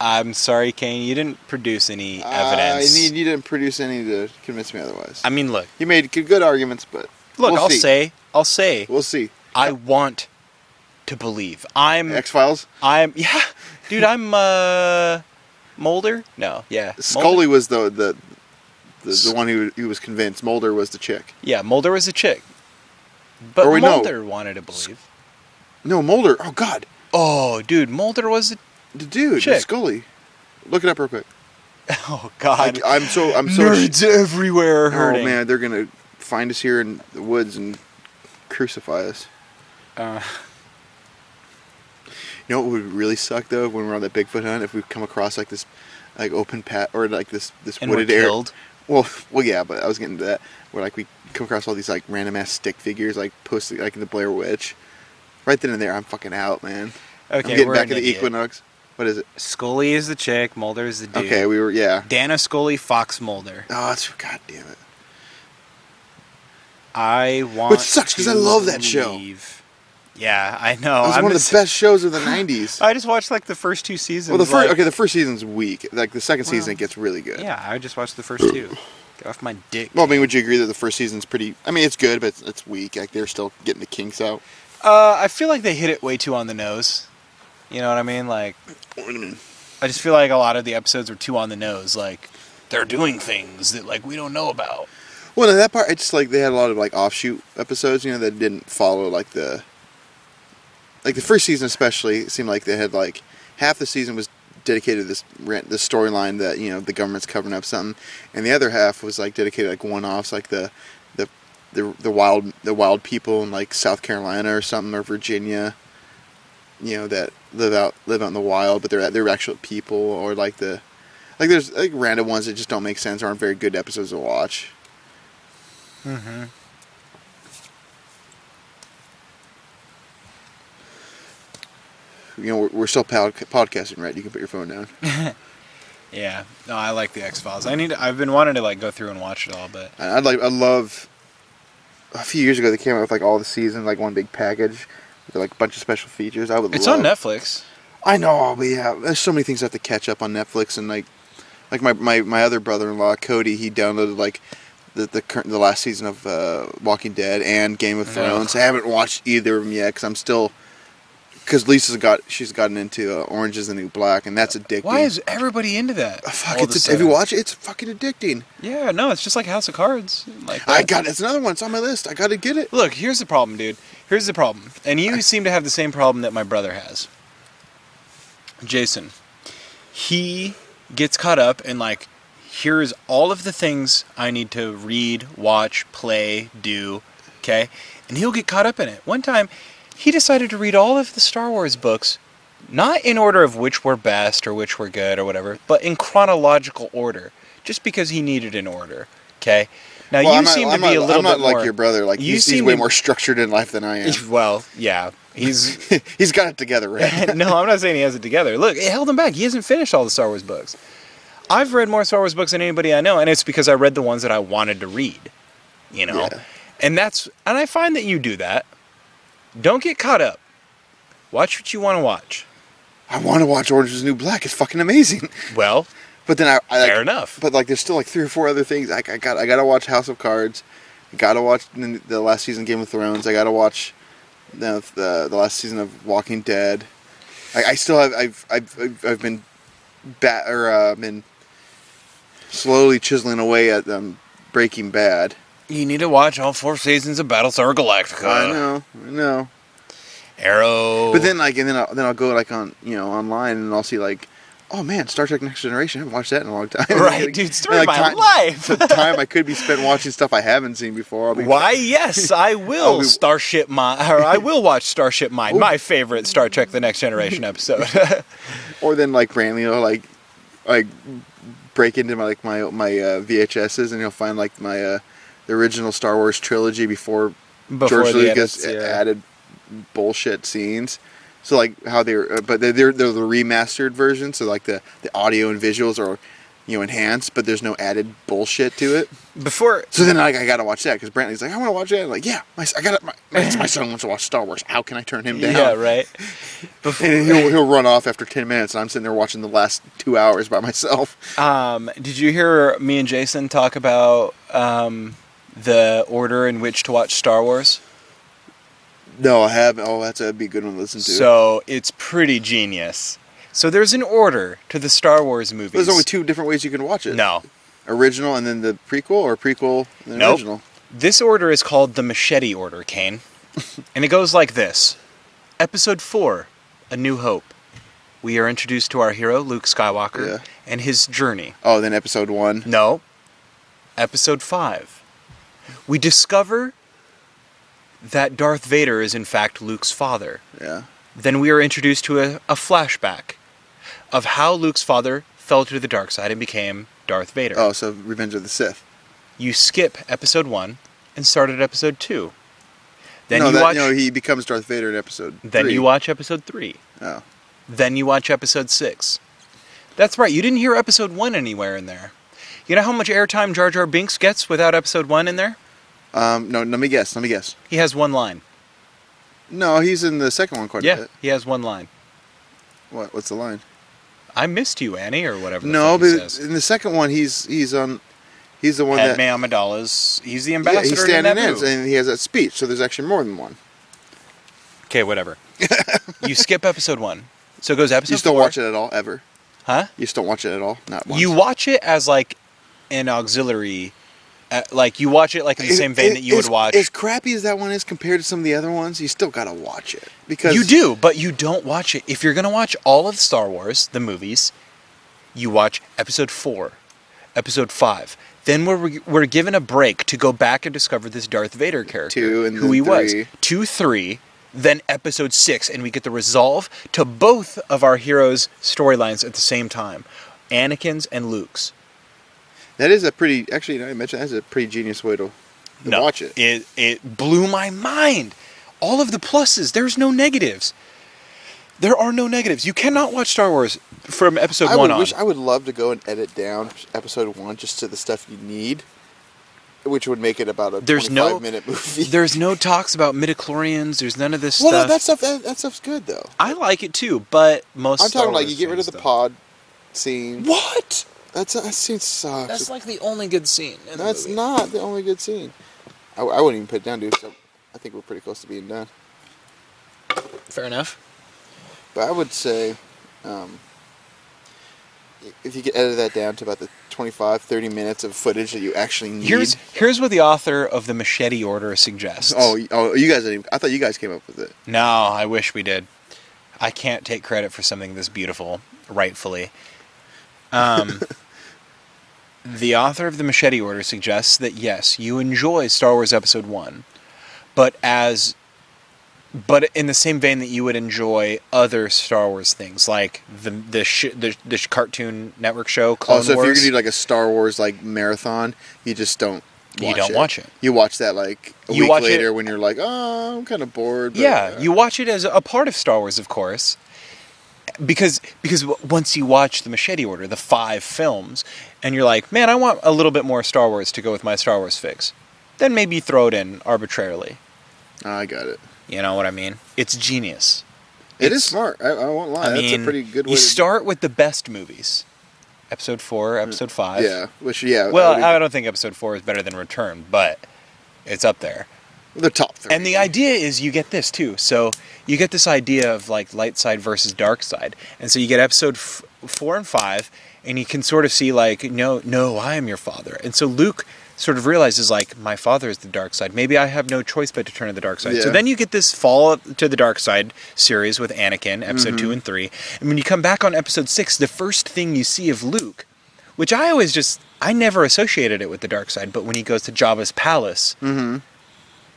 I'm sorry, Kane. You didn't produce any evidence. I need you didn't produce any to convince me otherwise. I mean, look, you made good, arguments, but look. we'll I'll see. say, I'll say, we'll see. I want to believe. I'm X Files. I'm (laughs) yeah, dude. I'm uh, Mulder. No, yeah, Mulder? Scully was the the the, the one who who was convinced. Mulder was the chick. Yeah, Mulder was the chick, but Or we know- wanted to believe. No, Mulder. Oh God, Oh, dude, Mulder was. A, the dude, Chick. Scully. Look it up real quick. (laughs) oh God, I'm so I'm so. nerds everywhere oh hurting. man, they're gonna find us here in the woods and crucify us. Uh, You know what would really suck though when we're on that Bigfoot hunt if we come across like this like open pat or like this this and wooded area. Well, (laughs) well, yeah, but I was getting to that where like we come across all these like random ass stick figures like posted like in the Blair Witch. Right then and there, I'm fucking out, man. I'm Okay, getting we're back to the idiot. Equinox. What is it? Scully is the chick. Mulder is the dude. Okay, we were yeah. Dana Scully, Fox Mulder. Oh, it's god damn it. I want. Which sucks because I love that show. Yeah, I know. It was I'm one of the best shows of the (laughs) '90s. I just watched like the first two seasons. well, the first like- okay, the first season's weak. Like the second Well, season, it gets really good. Yeah, I just watched the first two. Get off my dick. Well, I mean, would you agree that the first season's pretty? I mean, it's good, but it's, it's weak. Like they're still getting the kinks out. Uh, I feel like they hit it way too on the nose. You know what I mean? Like, What do you mean? I just feel like a lot of the episodes were too on the nose. Like, they're doing things that like we don't know about. Well, no, that part, it's like they had a lot of like offshoot episodes, you know, that didn't follow like the like the first season, especially. It seemed like they had like half the season was dedicated to this rant- this storyline that you know the government's covering up something, and the other half was like dedicated like one offs, like the the the the wild the wild people in like South Carolina or something or Virginia, you know, that live out live out in the wild, but they're they're actual people or like the like there's like random ones that just don't make sense, aren't very good episodes to watch. Mm-hmm. you know, we're, we're still pod- podcasting, right? You can put your phone down. (laughs) Yeah. No, I like the X Files. I need. To, I've been wanting to like go through and watch it all, but I'd like, I love. A few years ago, they came out with like all the seasons, like one big package, like a bunch of special features. I would. Love it. It's love. on Netflix. I know, but yeah, there's so many things I have to catch up on Netflix, and like, like my my, my other brother-in-law Cody, he downloaded like the the current the last season of uh, Walking Dead and Game of. Thrones. I haven't watched either of them yet because I'm still. Because Lisa's got she's gotten into uh, Orange is the New Black, and that's addicting. Why is everybody into that? Uh, fuck? all of a It's, have you watched it? It's fucking addicting. Yeah. No, it's just like House of Cards. Like I got it's another one. It's on my list. I got to get it. Look, here's the problem, dude. Here's the problem, and you seem to have the same problem that my brother has. Jason, he gets caught up in like, here's all of the things I need to read, watch, play, do, okay, and he'll get caught up in it. One time, he decided to read all of the Star Wars books, not in order of which were best or which were good or whatever, but in chronological order, just because he needed an order. Okay. Now Well, you I'm seem to be a little I'm not bit like more. your brother. Like You he's, he's seem way to- more structured in life than I am. (laughs) Well, yeah, he's. (laughs) he's got it together, right? (laughs) no, I'm not saying he has it together. Look, it held him back. He hasn't finished all the Star Wars books. I've read more Star Wars books than anybody I know, and it's because I read the ones that I wanted to read. You know, Yeah. and that's and I find that you do that. Don't get caught up. Watch what you want to watch. I want to watch Orange is the New Black. It's fucking amazing. Well, But then I, I like, fair enough. But like, there's still like three or four other things. Like, I got I got to watch House of Cards. I got to watch the, the last season of Game of Thrones. I got to watch the, the the last season of Walking Dead. I, I still have I've I've I've, I've been bat or uh, been slowly chiseling away at um, Breaking Bad. You need to watch all four seasons of Battlestar Galactica. I know, I know. Arrow. But then like and then I'll, then I'll go like on you know online and I'll see like. Oh man, Star Trek Next Generation! I haven't watched that in a long time. (laughs) right, dude, story like, of my time- life. the (laughs) time I could be spent watching stuff I haven't seen before. Be Why? (laughs) Yes, I will. I'll be- Starship Mine, or I will watch Starship Mine, my favorite Star Trek: The Next Generation episode. Or then like randomly, you know, like like break into my like my my uh, VHSs and you'll find like my uh, the original Star Wars trilogy before, Before George Lucas edits, yeah. added bullshit scenes. So like how they're, uh, but they're, they're they're the remastered version. So like the the audio and visuals are, you know, enhanced, but there's no added bullshit to it. Before So then like I gotta watch that because Brantley's like I want to watch that. I'm like yeah, my, I got my, my my son wants to watch Star Wars. How can I turn him down? yeah, right. Before, (laughs) And he'll he'll run off after ten minutes, and I'm sitting there watching the last two hours by myself. (laughs) Um, did you hear me and Jason talk about um, the order in which to watch Star Wars? No, I haven't. Oh, that's that'd be a good one to listen to. So it's pretty genius. So there's an order to the Star Wars movies. there's only two different ways you can watch it. No, original and then the prequel, or prequel and then Nope. original. this order is called the Machete Order, Kane, (laughs) and it goes like this: Episode four, A New Hope. We are introduced to our hero Luke Skywalker Yeah. and his journey. Oh, then episode one. No. Episode 5. We discover that Darth Vader is in fact Luke's father. Yeah. Then we are introduced to a, a flashback of how Luke's father fell to the dark side and became Darth Vader. Oh, so Revenge of the Sith. You skip episode 1 and start at episode 2. Then no, you that, watch no, he becomes Darth Vader in episode. then three. you watch episode 3. Oh, Then you watch episode 6. That's right, you didn't hear episode 1 anywhere in there. You know how much airtime Jar Jar Binks gets without episode 1 in there? Um, no. Let me guess. Let me guess. He has one line. No, he's in the second one quite a Yeah, bit. he has one line. What? What's the line? I missed you, Annie, or whatever. The No, but in the second one, he's he's on. He's the one Padme that. Amidala's. He's the Yeah, ambassador. he's standing in, and he has that speech. So there's actually more than one. Okay, whatever. (laughs) you skip episode one, so it goes episode. You still four. watch it at all? Ever? Huh? You still watch it at all? Not once. You watch it as like an auxiliary, uh, like you watch it like in the It- same vein it- that you would watch. As crappy as that one is compared to some of the other ones, you still gotta watch it because You do, but you don't watch it. If you're gonna watch all of Star Wars, the movies, you watch episode four, episode five. Then we're we're given a break to go back and discover this Darth Vader character, Two and who he was, two, three, then episode six, and we get the resolve to both of our heroes' storylines at the same time, Anakin's and Luke's. That is a pretty. Actually, you mentioned that's a pretty genius way to, to watch it. It it blew my mind. All of the pluses. There's no negatives. There are no negatives. You cannot watch Star Wars from episode I one would on. wish I would love to go and edit down episode one just to the stuff you need, which would make it about a There's 25 no- minute movie. (laughs) There's no talks about midichlorians. There's none of this well, stuff. that, that stuff that, that stuff's good though. I like it too, but most. I'm Star talking like you get rid of the pod scene. What? That's that scene sucks. That's like the only good scene. In the That's movie. not the only good scene. I, I wouldn't even put it down, dude. So I think we're pretty close to being done. fair enough. But I would say, um, if you could edit that down to about the 25, 30 minutes of footage that you actually need. Here's here's what the author of the Machete Order suggests. oh, oh, you guys didn't. Even, I thought you guys came up with it. No, I wish we did. I can't take credit for something this beautiful, rightfully. Um, (laughs) the author of the Machete Order suggests that yes, you enjoy Star Wars Episode One, but as but in the same vein that you would enjoy other Star Wars things like the the sh- the, the sh- cartoon network show Clone oh, so if you're gonna do like a Star Wars like marathon, you just don't. You Watch don't it. watch it. You watch that like a You week watch it- later when you're like, oh, I'm kind of bored. But, Yeah, uh, you watch it as a part of Star Wars, of course, because because once you watch the Machete Order, the five films, and you're like, man, I want a little bit more Star Wars to go with my Star Wars fix, then maybe throw it in arbitrarily. I got it. You know what I mean? It's genius. It is It's- smart. I, I won't lie. I mean, That's a pretty good way. you to- start with the best movies, Episode four, Episode mm, five. Yeah, which yeah. Well, I I don't think Episode four is better than Return, but it's up there. the top three. And the idea is you get this too. So you get this idea of like light side versus dark side. And so you get episode f- four and five, and you can sort of see like, no, no, I am your father. And so Luke sort of realizes like, my father is the dark side. Maybe I have no choice but to turn to the dark side. So then you get this fall to the dark side series with Anakin, episode Mm-hmm. two and three. And when you come back on episode six, the first thing you see of Luke, which I always just, I never associated it with the dark side, but when he goes to Jabba's palace, Mm-hmm. and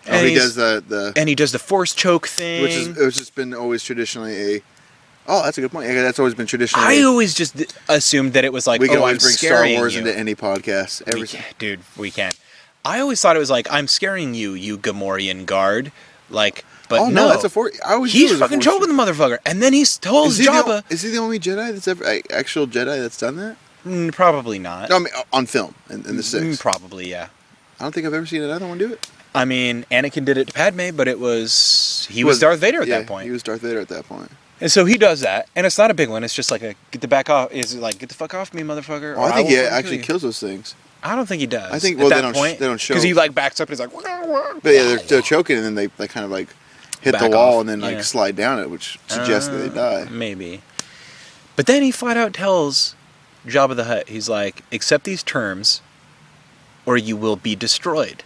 Oh, he does the the and he does the force choke thing. which is which has been always traditionally a Oh, that's a good point. Yeah, that's always been traditional. I always just assumed that it was like, we can oh, I'm always bring Star Wars you. into any podcast. We Every can't- dude, we can't. I always thought it was like, I'm scaring you, you Gamorrean guard. Like, but oh no, that's a four. I always He's was fucking choking the motherfucker, and then he tells Is he, the, Jabba. o- is he the only Jedi that's ever actual Jedi that's done that? Mm, probably not. No, I mean on film in, in the Mm, six. Probably, yeah. I don't think I've ever seen another one do it. I mean, Anakin did it to Padme, but it was he was, Darth Vader at yeah, that point, He was Darth Vader at that point. And so he does that, and it's not a big one. It's just like a get the back off. Is it like get the fuck off me, motherfucker? Well, I think he actually kill kills those things. I don't think he does. I think- at well, they that don't sh- point, they don't show- because he like backs up and he's like. But yeah, they're, they're choking and then they, they kind of like hit Back the wall off, and then like yeah. slide down it, which suggests that they Uh, die. Maybe. But then he flat out tells Jabba the Hutt, he's like, accept these terms or you will be destroyed.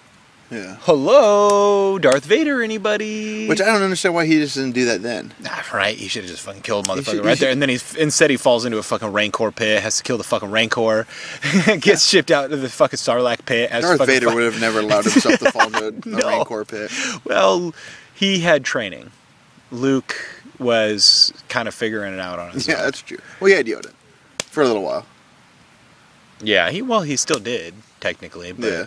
Yeah. Hello, Darth Vader, anybody? Which I don't understand why he just didn't do that then. Nah, right, he should have just fucking killed He motherfucker should- right he there. And then he's instead he falls into a fucking Rancor pit, has to kill the fucking Rancor, (laughs) gets shipped out to the fucking Sarlacc pit. As Darth fucking Vader fu- would have never allowed himself to fall into (laughs) a No. Rancor pit. Well, he had training. Luke was kind of figuring it out on his own. Yeah, own. that's true. Well, he had Yoda for a little while. Yeah, he well he still did technically, but Yeah.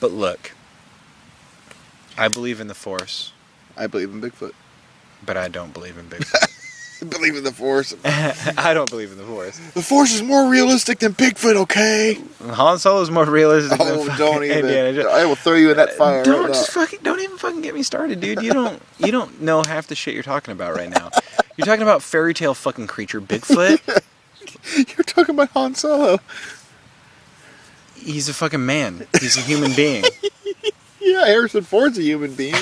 But look, I believe in the Force, I believe in Bigfoot. but I don't believe in Bigfoot. (laughs) Believe in the Force. (laughs) I don't believe in the Force. The Force is more realistic than Bigfoot, okay? Han Solo is more realistic Oh, than don't even. Indiana Jones. I will throw you in that uh, fire Don't right just now. fucking don't even fucking get me started, dude. You don't you don't know half the shit you're talking about right now. You're talking about fairy tale fucking creature Bigfoot. (laughs) You're talking about Han Solo. He's a fucking man. He's a human being. (laughs) Yeah, Harrison Ford's a human being.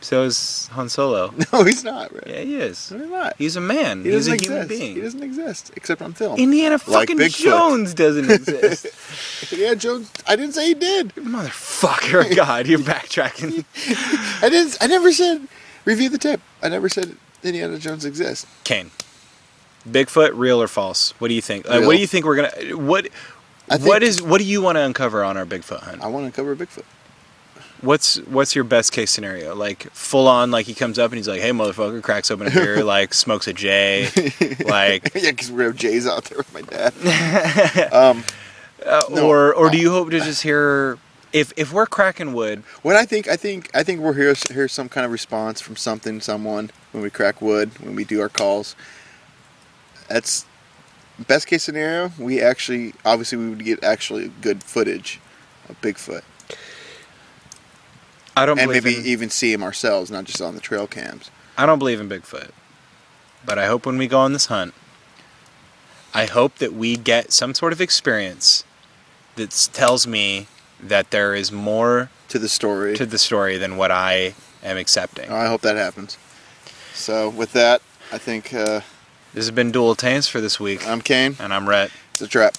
So is Han Solo. (laughs) No, he's not, right? Yeah, he is. No, he's not. He's a man. He He's a human exist. being. He doesn't exist except on film. Indiana Like fucking Bigfoot. Jones doesn't (laughs) exist. yeah, Jones. I didn't say he did. Motherfucker, God, you're backtracking. I didn't. I never said review the tip. I never said Indiana Jones exists. Kane, Bigfoot, real or false? What do you think? Uh, what do you think we're gonna? What? I what is? What do you want to uncover on our Bigfoot hunt? I want to cover Bigfoot. What's What's your best case scenario? Like full on, like he comes up and he's like, "Hey, motherfucker!" Cracks open a beer, (laughs) like smokes a J, (laughs) like, (laughs) yeah, because we have Jay's out there with my dad. um, uh, No. or or do you hope to just hear? If if we're cracking wood, what I think, I think, I think we'll hear hear some kind of response from something, someone when we crack wood, when we do our calls. That's best case scenario. We actually, obviously, we would get actually good footage of Bigfoot, I don't and maybe in, even see him ourselves, not just on the trail cams. I don't believe in Bigfoot. But I hope when we go on this hunt, I hope that we get some sort of experience that tells me that there is more To the story. to the story than what I am accepting. I hope that happens. So with that, I think uh, This has been Dual Taints for this week, I'm Kane. and I'm Rhett. It's a trap.